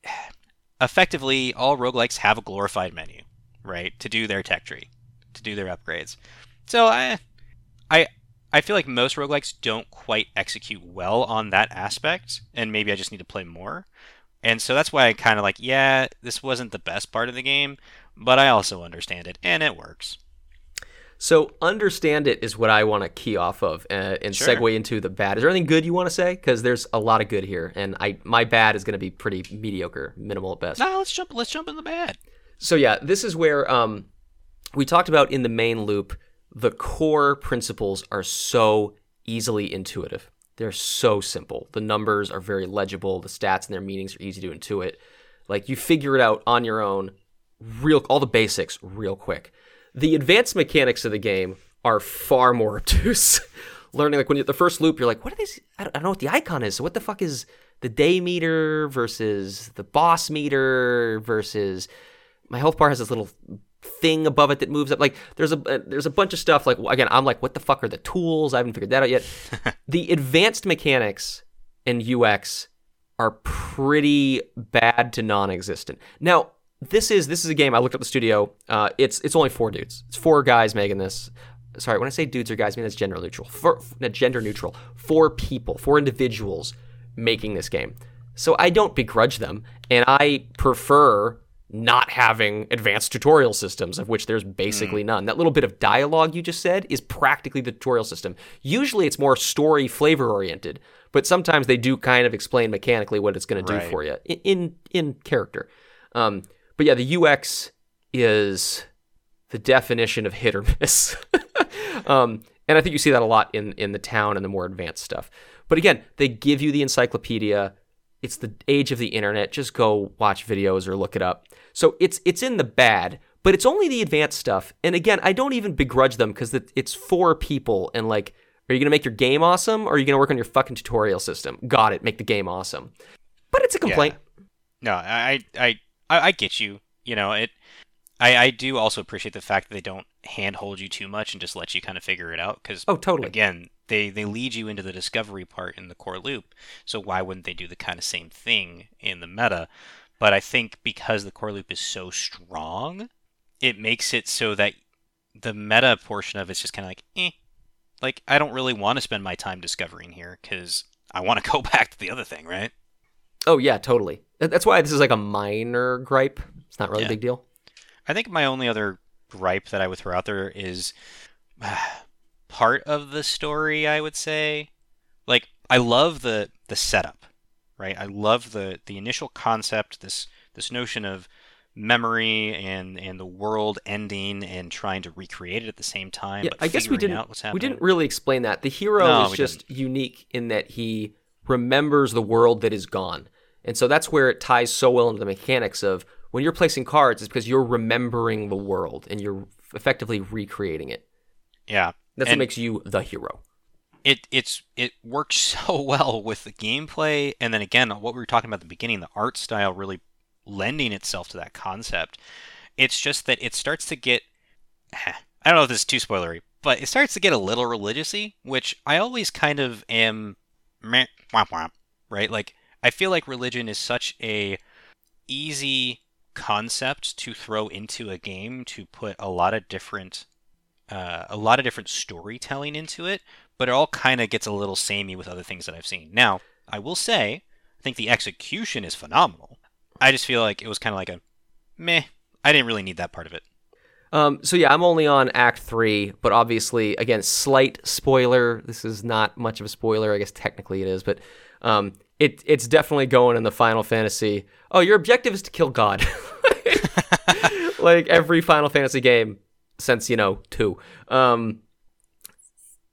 (sighs) effectively, all roguelikes have a glorified menu, right, to do their tech tree, to do their upgrades. So I, I, I feel like most roguelikes don't quite execute well on that aspect, and maybe I just need to play more. And so that's why I kind of like, yeah, this wasn't the best part of the game, but I also understand it, and it works. So understand it is what I want to key off of uh, and Sure. segue into the bad. Is there anything good you want to say? Because there's a lot of good here, and I my bad is going to be pretty mediocre, minimal at best. Now let's jump. Let's jump in the bad. So yeah, this is where um, we talked about in the main loop. The core principles are so easily intuitive. They're so simple. The numbers are very legible. The stats and their meanings are easy to intuit. Like you figure it out on your own, real all the basics real quick. The advanced mechanics of the game are far more (laughs) obtuse. Learning like when you the first loop, you're like, what are these? I don't, I don't know what the icon is. So what the fuck is the day meter versus the boss meter versus my health bar has this little thing above it that moves up. Like there's a uh, there's a bunch of stuff. Like again, I'm like, what the fuck are the tools? I haven't figured that out yet. (laughs) the advanced mechanics and UX are pretty bad to non-existent. Now this is this is a game I looked up the studio. Uh, it's it's only four dudes. It's four guys making this. Sorry, when I say dudes or guys, I mean that's gender neutral. No, gender neutral. Four people, four individuals making this game. So I don't begrudge them, and I prefer not having advanced tutorial systems, of which there's basically none. That little bit of dialogue you just said is practically the tutorial system. Usually it's more story flavor oriented, but sometimes they do kind of explain mechanically what it's going to do Right. for you in in, in character. Um, but yeah, the UX is the definition of hit or miss. (laughs) um, and I think you see that a lot in in the town and the more advanced stuff. But again, they give you the encyclopedia. It's the age of the internet. Just go watch videos or look it up. So it's it's in the bad, but it's only the advanced stuff. And again, I don't even begrudge them because it's for people. And like, are you gonna make your game awesome, or are you gonna work on your fucking tutorial system? Got it. Make the game awesome. But it's a complaint. No, I, I, I, I get you. You know, it. I, I do also appreciate the fact that they don't handhold you too much and just let you kind of figure it out. Because Oh, totally. again, they they lead you into the discovery part in the core loop. So why wouldn't they do the kind of same thing in the meta? But I think because the core loop is so strong, it makes it so that the meta portion of it's just kind of like, eh. Like I don't really want to spend my time discovering here because I want to (laughs) go back to the other thing, right? Oh yeah, totally. That- That's why this is like a minor gripe. It's not really Yeah. a big deal. I think my only other gripe that I would throw out there is (sighs) part of the story. I would say, like, I love the the setup, right? I love the the initial concept. This this notion of memory and and the world ending and trying to recreate it at the same time. Yeah, but I guess we didn't. We didn't really explain that. The hero No, is just unique in that he remembers the world that is gone, and so that's where it ties so well into the mechanics of when you're placing cards. It's because you're remembering the world and you're effectively recreating it. Yeah, That's what makes you the hero. it it's it works (laughs) so well with the gameplay and then again what we were talking about at the beginning the art style really lending itself to that concept it's just that it starts to get (sighs) i don't know if this is too spoilery but it starts to get a little religiousy which i always kind of am meh, womp womp, right like i feel like religion is such a easy concept to throw into a game to put a lot of different uh, a lot of different storytelling into it, but it all kind of gets a little samey with other things that I've seen. Now, I will say, I think the execution is phenomenal. I just feel like it was kind of like a meh. I didn't really need that part of it. Um, so yeah, I'm only on Act Three, but obviously, again, slight spoiler. This is not much of a spoiler. I guess technically it is, but um, it it's definitely going in the Final Fantasy. Oh, your objective is to kill God, (laughs) like every Final Fantasy game since you know two. Um,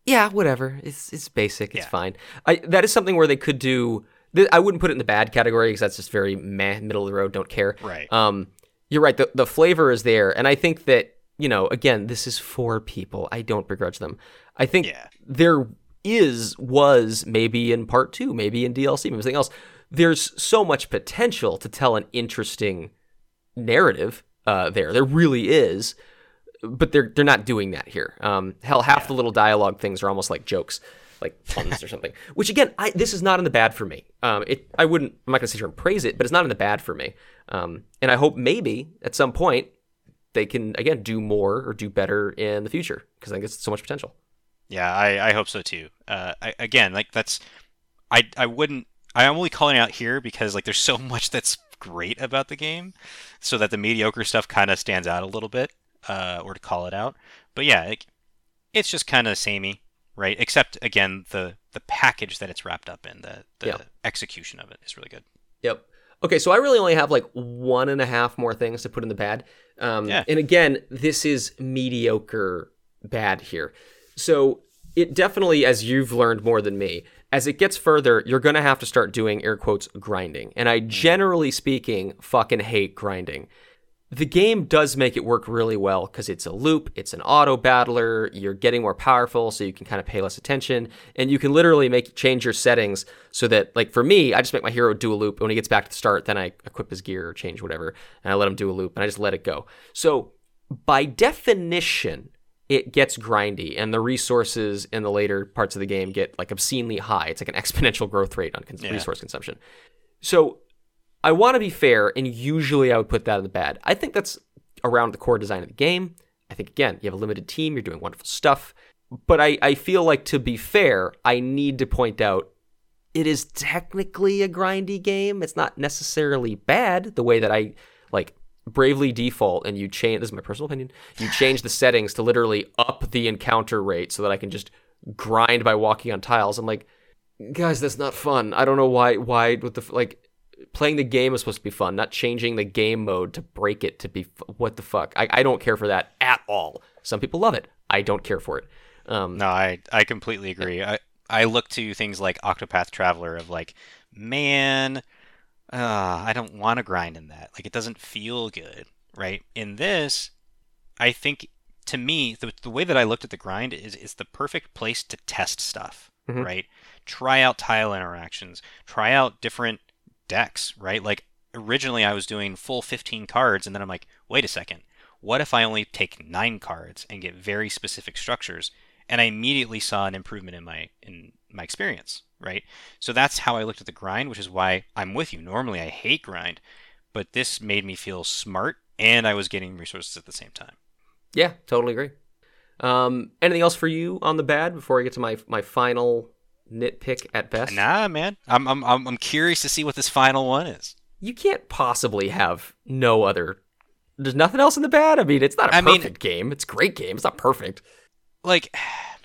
yeah, whatever. It's it's basic. It's Yeah. fine. I that is something where they could do. th- I wouldn't put it in the bad category because that's just very meh, middle of the road. Don't care. Right. Um, you're right. The the flavor is there, and I think that you know, again, this is four people. I don't begrudge them. I think Yeah. there is was maybe in part two, maybe in DLC, maybe something else. There's so much potential to tell an interesting narrative uh, there. There really is, but they're they're not doing that here. Um, hell, half the little dialogue things are almost like jokes, like puns or something. (laughs) Which again, I, this is not in the bad for me. Um, it I wouldn't. I'm not gonna sit here and praise it, but it's not in the bad for me. Um, and I hope maybe at some point they can again do more or do better in the future because I think it's so much potential. Yeah, I, I hope so too. Uh, I, again, like that's, I I wouldn't. I'm only calling out here because like there's so (laughs) much that's great about the game, so that the mediocre stuff kind of stands out a little bit, uh, or to call it out. But yeah, like, it's just kind of samey, right? Except again, the the package that it's wrapped up in, the the execution of it is really good. Yep. Okay, so I really only have like one and a half more things to put in the bad. Um, Yeah. And again, this is mediocre bad here. So it definitely, as you've learned more than me, as it gets further, you're going to have to start doing air quotes grinding. And I mm. generally speaking fucking hate grinding. The game does make it work really well because it's a loop, it's an auto battler, you're getting more powerful so you can kind of pay less attention, and you can literally make change your settings so that like for me, I just make my hero do a loop, and when he gets back to the start, then I equip his gear or change whatever, and I let him do a loop and I just let it go. So by definition, it gets grindy and the resources in the later parts of the game get like obscenely high. It's like an exponential growth rate on cons- Yeah. resource consumption. So I want to be fair, and usually I would put that in the bad. I think that's around the core design of the game. I think, again, you have a limited team, you're doing wonderful stuff. But I, I feel like, to be fair, I need to point out it is technically a grindy game. It's not necessarily bad the way that I like bravely default and you change this is my personal opinion. You change the settings to literally up the encounter rate so that I can just grind by walking on tiles. I'm like, guys, that's not fun. I don't know why why with the like playing the game is supposed to be fun, not changing the game mode to break it to be what the fuck. I, I don't care for that at all. Some people love it. I don't care for it. Um, No, I I completely agree. I I look to things like Octopath Traveler of like, man, uh, I don't want to grind in that. Like it doesn't feel good, right? In this, I think to me the the way that I looked at the grind is is the perfect place to test stuff, Mhm. right? Try out tile interactions, try out different decks, right? Like originally I was doing full 15 cards and then I'm like, wait a second. What if I only take 9 cards and get very specific structures? and I immediately saw an improvement in my in my experience, right? So that's how I looked at the grind, which is why I'm with you. Normally I hate grind, but this made me feel smart and I was getting resources at the same time. Yeah, totally agree. Um, anything else for you on the bad before I get to my my final nitpick at best? Nah, man. I'm I'm I'm I'm curious to see what this final one is. You can't possibly have no other. There's nothing else in the bad. I mean, it's not a I mean- perfect game. It's a great game. It's not perfect. Like (sighs)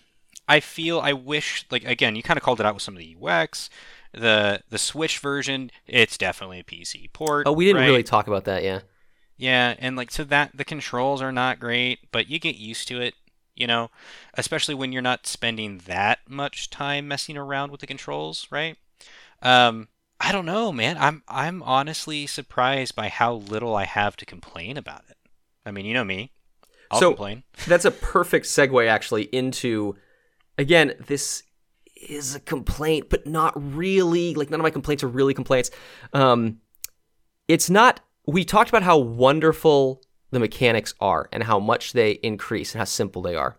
I feel I wish like again, you kind of called it out with some of the UX. The the Switch version, it's definitely a PC port. Oh, we didn't right? really talk about that. Yeah. Yeah, and like so that the controls are not great, but you get used to it, you know, especially when you're not spending that much time messing around with the controls, right? Um, I don't know, man. I'm I'm honestly surprised by how little I have to complain about it. I mean, you know me. I'll So- complain. That's a perfect segue actually into again, this is a complaint, but not really. Like none of my complaints are really complaints. Um it's not we talked about how wonderful the mechanics are and how much they increase and how simple they are.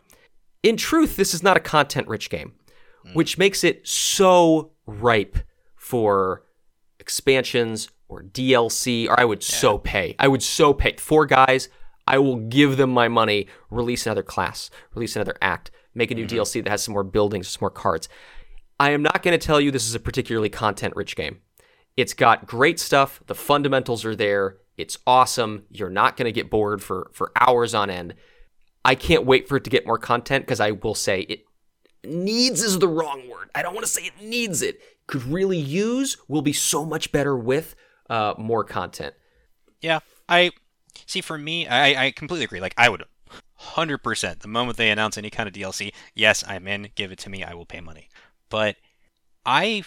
In truth, this is not a content rich game, which makes it so ripe for expansions or DLC, or I would so pay. I would so pay. Four guys, I will give them my money, release another class, release another act, make a new DLC that has some more buildings, some more cards. I am not going to tell you this is a particularly content rich game. It's got great stuff, the fundamentals are there, It's awesome. You're not going to get bored for for hours on end. I can't wait for it to get more content because I will say it needs is the wrong word. I don't want to say it needs it. Could really use will be so much better with uh, more content. Yeah, I see. For me, I, I completely agree. Like I would, hundred percent. The moment they announce any kind of DLC, yes, I'm in. Give it to me. I will pay money. But I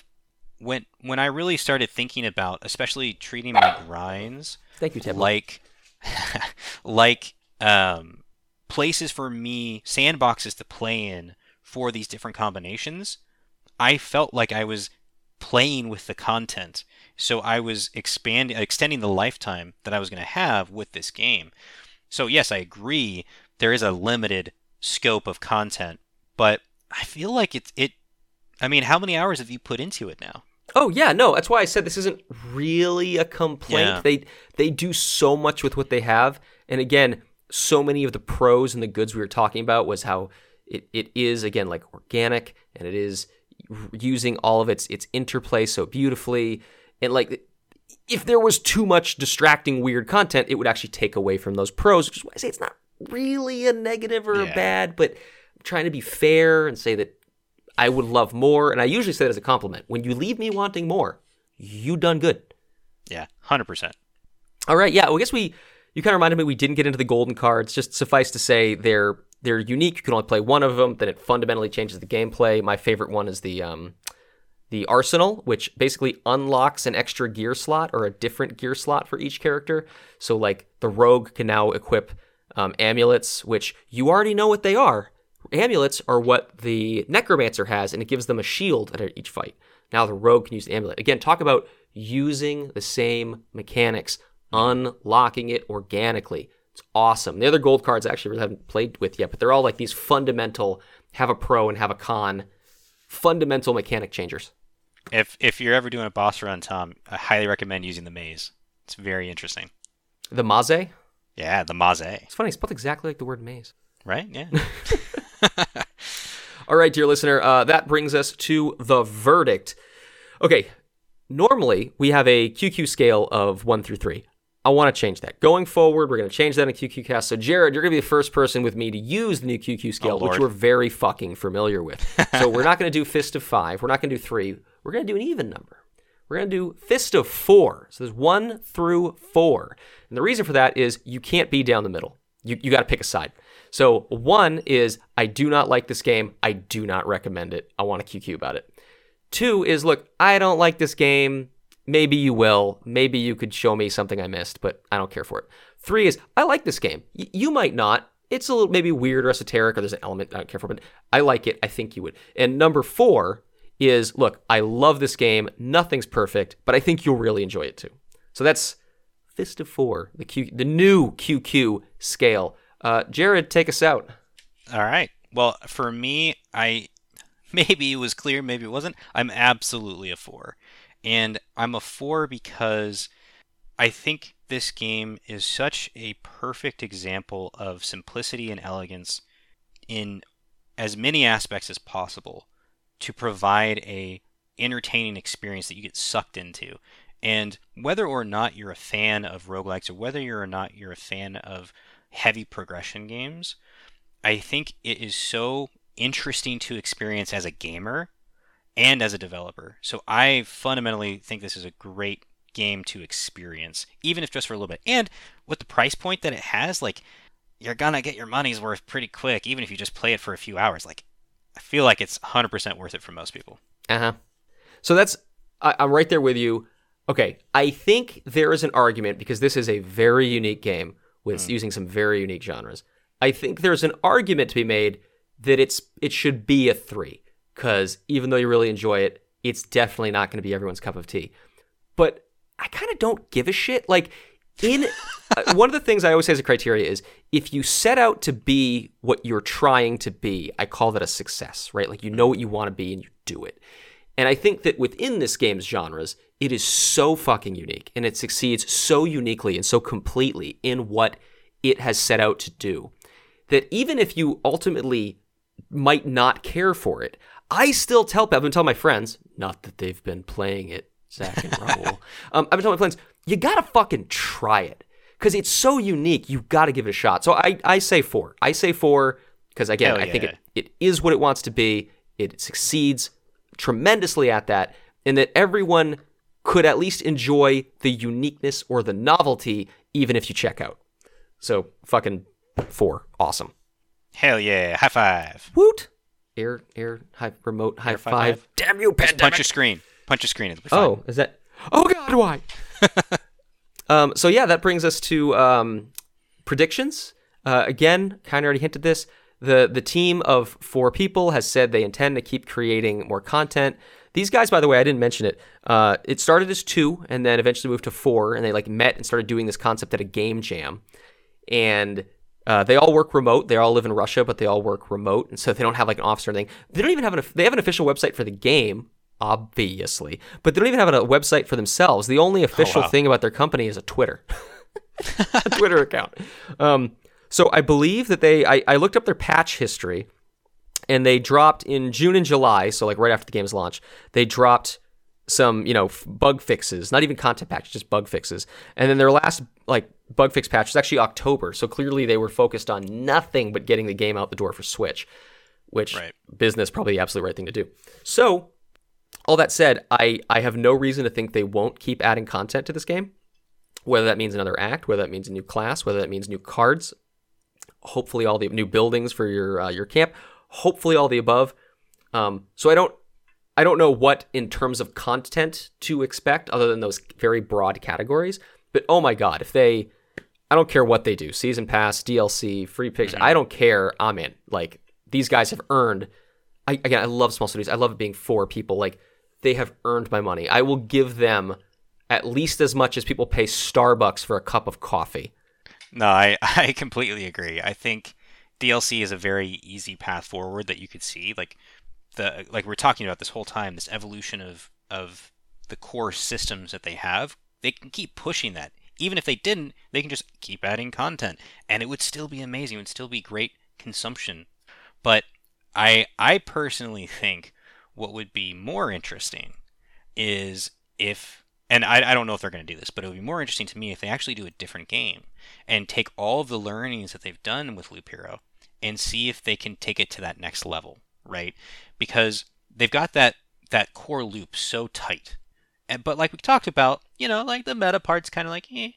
when when I really started thinking about, especially treating my grinds Thank you, Tim. like (laughs) like um, places for me, sandboxes to play in for these different combinations, I felt like I was playing with the content. So I was expanding, extending the lifetime that I was going to have with this game. So yes, I agree. There is a limited scope of content, but I feel like it's it. I mean, how many hours have you put into it now? Oh yeah, no, that's why I said this isn't really a complaint. Yeah. They they do so much with what they have, and again, so many of the pros and the goods we were talking about was how it, it is again like organic and it is using all of its its interplay so beautifully and like if there was too much distracting weird content, it would actually take away from those pros. Which is why I say it's not really a negative or a bad, but I'm trying to be fair and say that I would love more. And I usually say that as a compliment. When you leave me wanting more, you done good. Yeah, hundred percent. All right, yeah. Well, I guess we you kind of reminded me we didn't get into the golden cards. Just suffice to say they're they're unique. You can only play one of them. Then it fundamentally changes the gameplay. My favorite one is the um, the arsenal, which basically unlocks an extra gear slot or a different gear slot for each character. So like the rogue can now equip um, amulets, which you already know what they are. Amulets are what the necromancer has, and it gives them a shield at each fight. Now the rogue can use the amulet. Again, talk about using the same mechanics, unlocking it organically. It's awesome. The other gold cards I actually really haven't played with yet, but they're all like these fundamental have a pro and have a con, fundamental mechanic changers. If if you're ever doing a boss run, Tom, I highly recommend using the maze. It's very interesting. The maze. Yeah, the maze, It's funny. It's spelled exactly like the word maze. right? Yeah. (laughs) All right, dear listener, uh, that brings us to the verdict. Okay, normally we have a QQ scale of one through three. I want to change that. Going forward, we're going to change that in QQ Cast. So, Jared, you're going to be the first person with me to use the new QQ scale, which we're very fucking familiar with. so, we're not going to do fist of five. We're not going to do three. We're going to do an even number. We're going to do fist of four. So, there's one through four. And the reason for that is you can't be down the middle. You, you got to pick a side. So, one is I do not like this game. I do not recommend it. I want to QQ about it. Two is look, I don't like this game. Maybe you will. Maybe you could show me something I missed, but I don't care for it. Three is I like this game. Y- you might not. It's a little maybe weird or esoteric, or there's an element I don't care for, but I like it. I think you would. And number four is look, I love this game. Nothing's perfect, but I think you'll really enjoy it too. So that's Fist of Four, the Q, the new QQ scale. Uh, Jared, take us out. All right. Well, for me, I (laughs) maybe it was clear, maybe it wasn't. I'm absolutely a four, and I'm a four because I think this game is such a perfect example of simplicity and elegance in as many aspects as possible to provide a entertaining experience that you get sucked into. And whether or not you're a fan of roguelikes or whether you're or not you're a fan of heavy progression games, I think it is so interesting to experience as a gamer and as a developer. So I fundamentally think this is a great game to experience, even if just for a little bit. And with the price point that it has, like you're gonna get your money's worth pretty quick, even if you just play it for a few hours. Like I feel like it's 100% worth it for most people. Uh huh. So that's I, I'm right there with you. Okay, I think there is an argument because this is a very unique game with using some very unique genres. I think there's an argument to be made that it's it should be a three because even though you really enjoy it, it's definitely not going to be everyone's cup of tea. But I kind of don't give a shit. Like in uh, one of the things I always say as a criteria is if you set out to be what you're trying to be, I call that a success, right? Like you know what you want to be and you do it. And I think that within this game's genres, it is so fucking unique and it succeeds so uniquely and so completely in what it has set out to do that even if you ultimately might not care for it, I still tell I've been telling my friends, not that they've been playing it, Zach and Raul. (laughs) um, I've been telling my friends, you gotta fucking try it because it's so unique. You gotta give it a shot. So I, I say four. I say four because again, Hell I think it, it is what it wants to be. It succeeds tremendously at that, and that everyone could at least enjoy the uniqueness or the novelty, even if you check out. So fucking four, awesome. Hell yeah! High five. Woot! Air, air, high, remote, high five, five. five. Damn you, Just pandemic! punch your screen. Punch your screen. It'll be oh, fine. Oh, is that? Oh God, why? (laughs) um, so yeah, that brings us to um, predictions. Uh, again, kind of already hinted this. The the team of four people has said they intend to keep creating more content. These guys, by the way, I didn't mention it. Uh, it started as two, and then eventually moved to four, and they like met and started doing this concept at a game jam. And uh, they all work remote. They all live in Russia, but they all work remote, and so they don't have like an office or anything. They don't even have an. They have an official website for the game, obviously, but they don't even have a website for themselves. The only official wow. thing about their company is a Twitter, (laughs) a Twitter account. Um, so I believe that they. I, I looked up their patch history, and they dropped in June and July. So like right after the game's launch, they dropped some you know f- bug fixes, not even content patches, just bug fixes. And then their last like bug fix patch was actually October. So clearly they were focused on nothing but getting the game out the door for Switch, which Right. business probably the absolute right thing to do. So all that said, I I have no reason to think they won't keep adding content to this game. Whether that means another act, whether that means a new class, whether that means new cards, hopefully all the new buildings for your uh, your camp, hopefully all the above. Um, so I don't I don't know what in terms of content to expect other than those very broad categories. But oh my god, if they I don't care what they do, season pass, DLC, free picks, I don't care. I'm in. Like these guys have earned I again I love small studios. I love it being for people. Like they have earned my money. I will give them at least as much as people pay Starbucks for a cup of coffee. No, I, (laughs) I completely agree. I think DLC is a very easy path forward that you could see. Like the like we're talking about this whole time, this evolution of of the core systems that they have. They can keep pushing that. Even if they didn't, they can just keep adding content, and it would still be amazing. It would still be great consumption. But I I personally (laughs) think what would be more interesting is if and I, I don't know if they're going to do this, but it would be more interesting to me if they actually do a different game and take all of the learnings that they've done with Loop Hero and see if they can take it to that next level, right? Because they've got that that core loop so tight. And, but like we talked about, you know, like the meta part's kind of like, eh.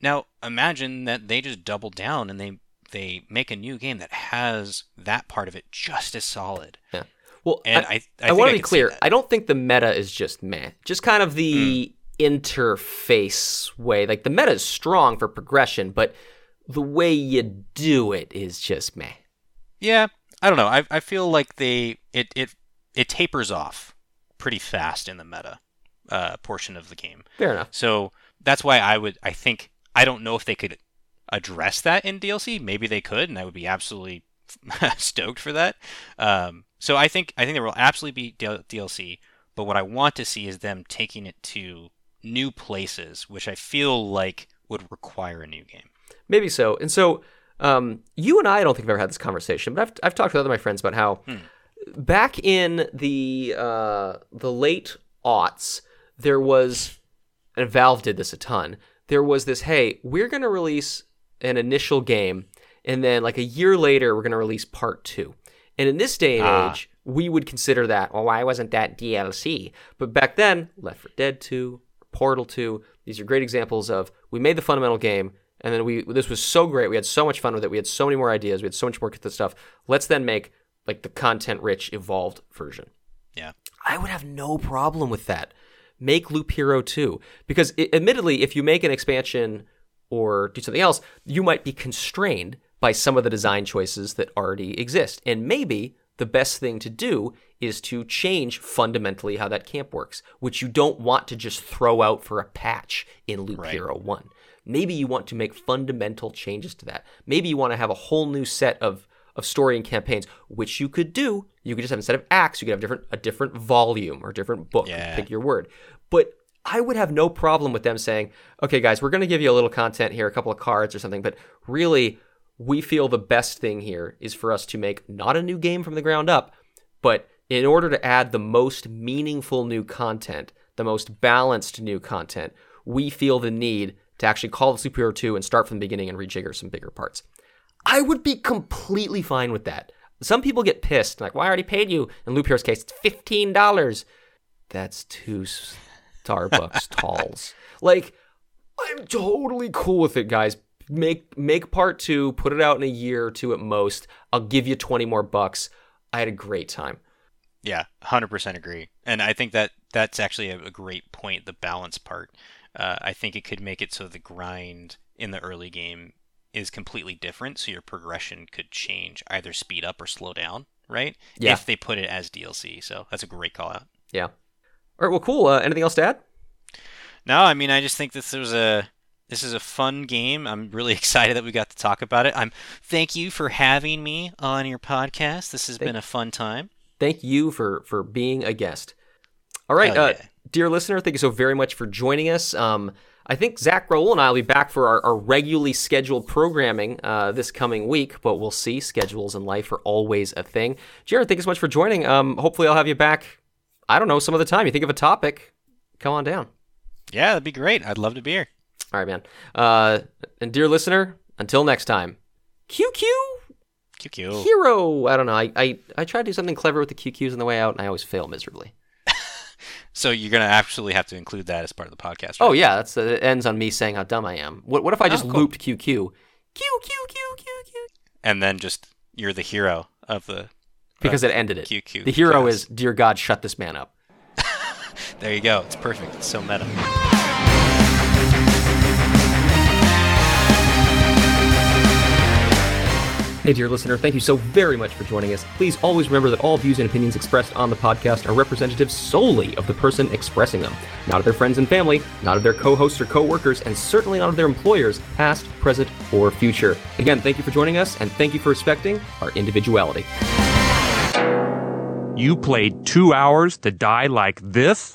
Now imagine that they just double down and they they make a new game that has that part of it just as solid. Yeah. Well, And I, I- I I, want to be clear. I don't think the meta is just meh. Just kind of the interface way. Like the meta is strong for progression, but the way you do it is just meh. Yeah, I don't know. I I feel like they it it it tapers off pretty fast in the meta uh, portion of the game. Fair enough. So that's why I would I think I don't know if they could address that in DLC. Maybe they could, and I would be absolutely (laughs) stoked for that. Um, so I think I think there will absolutely be DLC, but what I want to see is them taking it to new places, which I feel like would require a new game. Maybe so. And so, um, you and I, I don't think I've ever had this conversation, but I've, I've talked with other my friends about how back in the uh, the late aughts, there was, and Valve did this a ton. There was this, hey, we're going to release an initial game, and then like a year later, we're going to release part two. And in this day and Ah. age, we would consider that, well, why wasn't that DLC? But back then, Left 4 Dead 2, Portal 2, these are great examples of we made the fundamental game, and then we this was so great. We had so much fun with it. We had so many more ideas. We had so much more good stuff. Let's then make like the content-rich, evolved version. Yeah. I would have no problem with that. Make Loop Hero 2. Because i admittedly, if you make an expansion or do something else, you might be constrained by some of the design choices that already exist. And maybe the best thing to do is to change fundamentally how that camp works, which you don't want to just throw out for a patch in Loop Right. Hero 1. Maybe you want to make fundamental changes to that. Maybe you want to have a whole new set of of story and campaigns, which you could do. You could just have instead of acts, you could have different a different volume or different book. Yeah. Pick your word. But I would have no problem with them saying, "Okay, guys, we're going to give you a little content here, a couple of cards or something, but really, we feel the best thing here is for us to make not a new game from the ground up, but in order to add the most meaningful new content, the most balanced new content, we feel the need to actually call the Super 2 and start from the beginning and rejigger some bigger parts. I would be completely fine with that. Some people get pissed, like, well, I already paid you. In Loop case, it's $15. That's two Starbucks (laughs) talls. Like, I'm totally cool with it, guys. Make make part two, put it out in a year or two at most. I'll give you 20 more bucks. I had a great time. Yeah, 100% agree. And I think that that's actually a, a great point, the balance part. Uh, I think it could make it so the grind in the early game is completely different, so your progression could change, either speed up or slow down, right? Yeah. If they put it as DLC. So that's a great call out. Yeah. All right, well, cool. Uh, anything else to add? No, I mean, I just think this was a this is a fun game. I'm really (laughs) excited that we got to talk about it. I'm thank you for having me on your podcast. This has Thank- been a fun time. Thank you for for being a guest. All right, uh, dear listener, thank you so very much for joining us. Um, I think Zach Raoul and I will be back for our, our regularly scheduled programming uh, this coming week, but we'll see. Schedules in life are always a thing. Jared, thank you so much for joining. Um, hopefully, I'll have you back. I don't know some other time. You think of a topic, come on down. Yeah, that'd be great. I'd love to be here. All right, man. Uh, and dear listener, until next time, QQ QQ. hero. I don't know. I, I I try to do something clever with the QQs on the way out, and I always fail miserably. (laughs) So you're gonna actually have to include that as part of the podcast. Oh yeah, that's uh, it ends on me saying how dumb I am. What what if I just cool. looped QQ? Q Q Q Q Q. and then just you're the hero of the. Because it ended it. QQ The hero class. is, dear God, shut this man up. (laughs) There you go. It's perfect. It's so meta. Hey, dear listener, thank you so very much for joining us. Please always remember that all views and opinions expressed on the podcast are representative solely of the person expressing them, not of their friends and family, not of their co hosts or co workers, and certainly not of their employers, past, present, or future. Again, thank you for joining us, and thank you for respecting our individuality. You played two hours to die like this?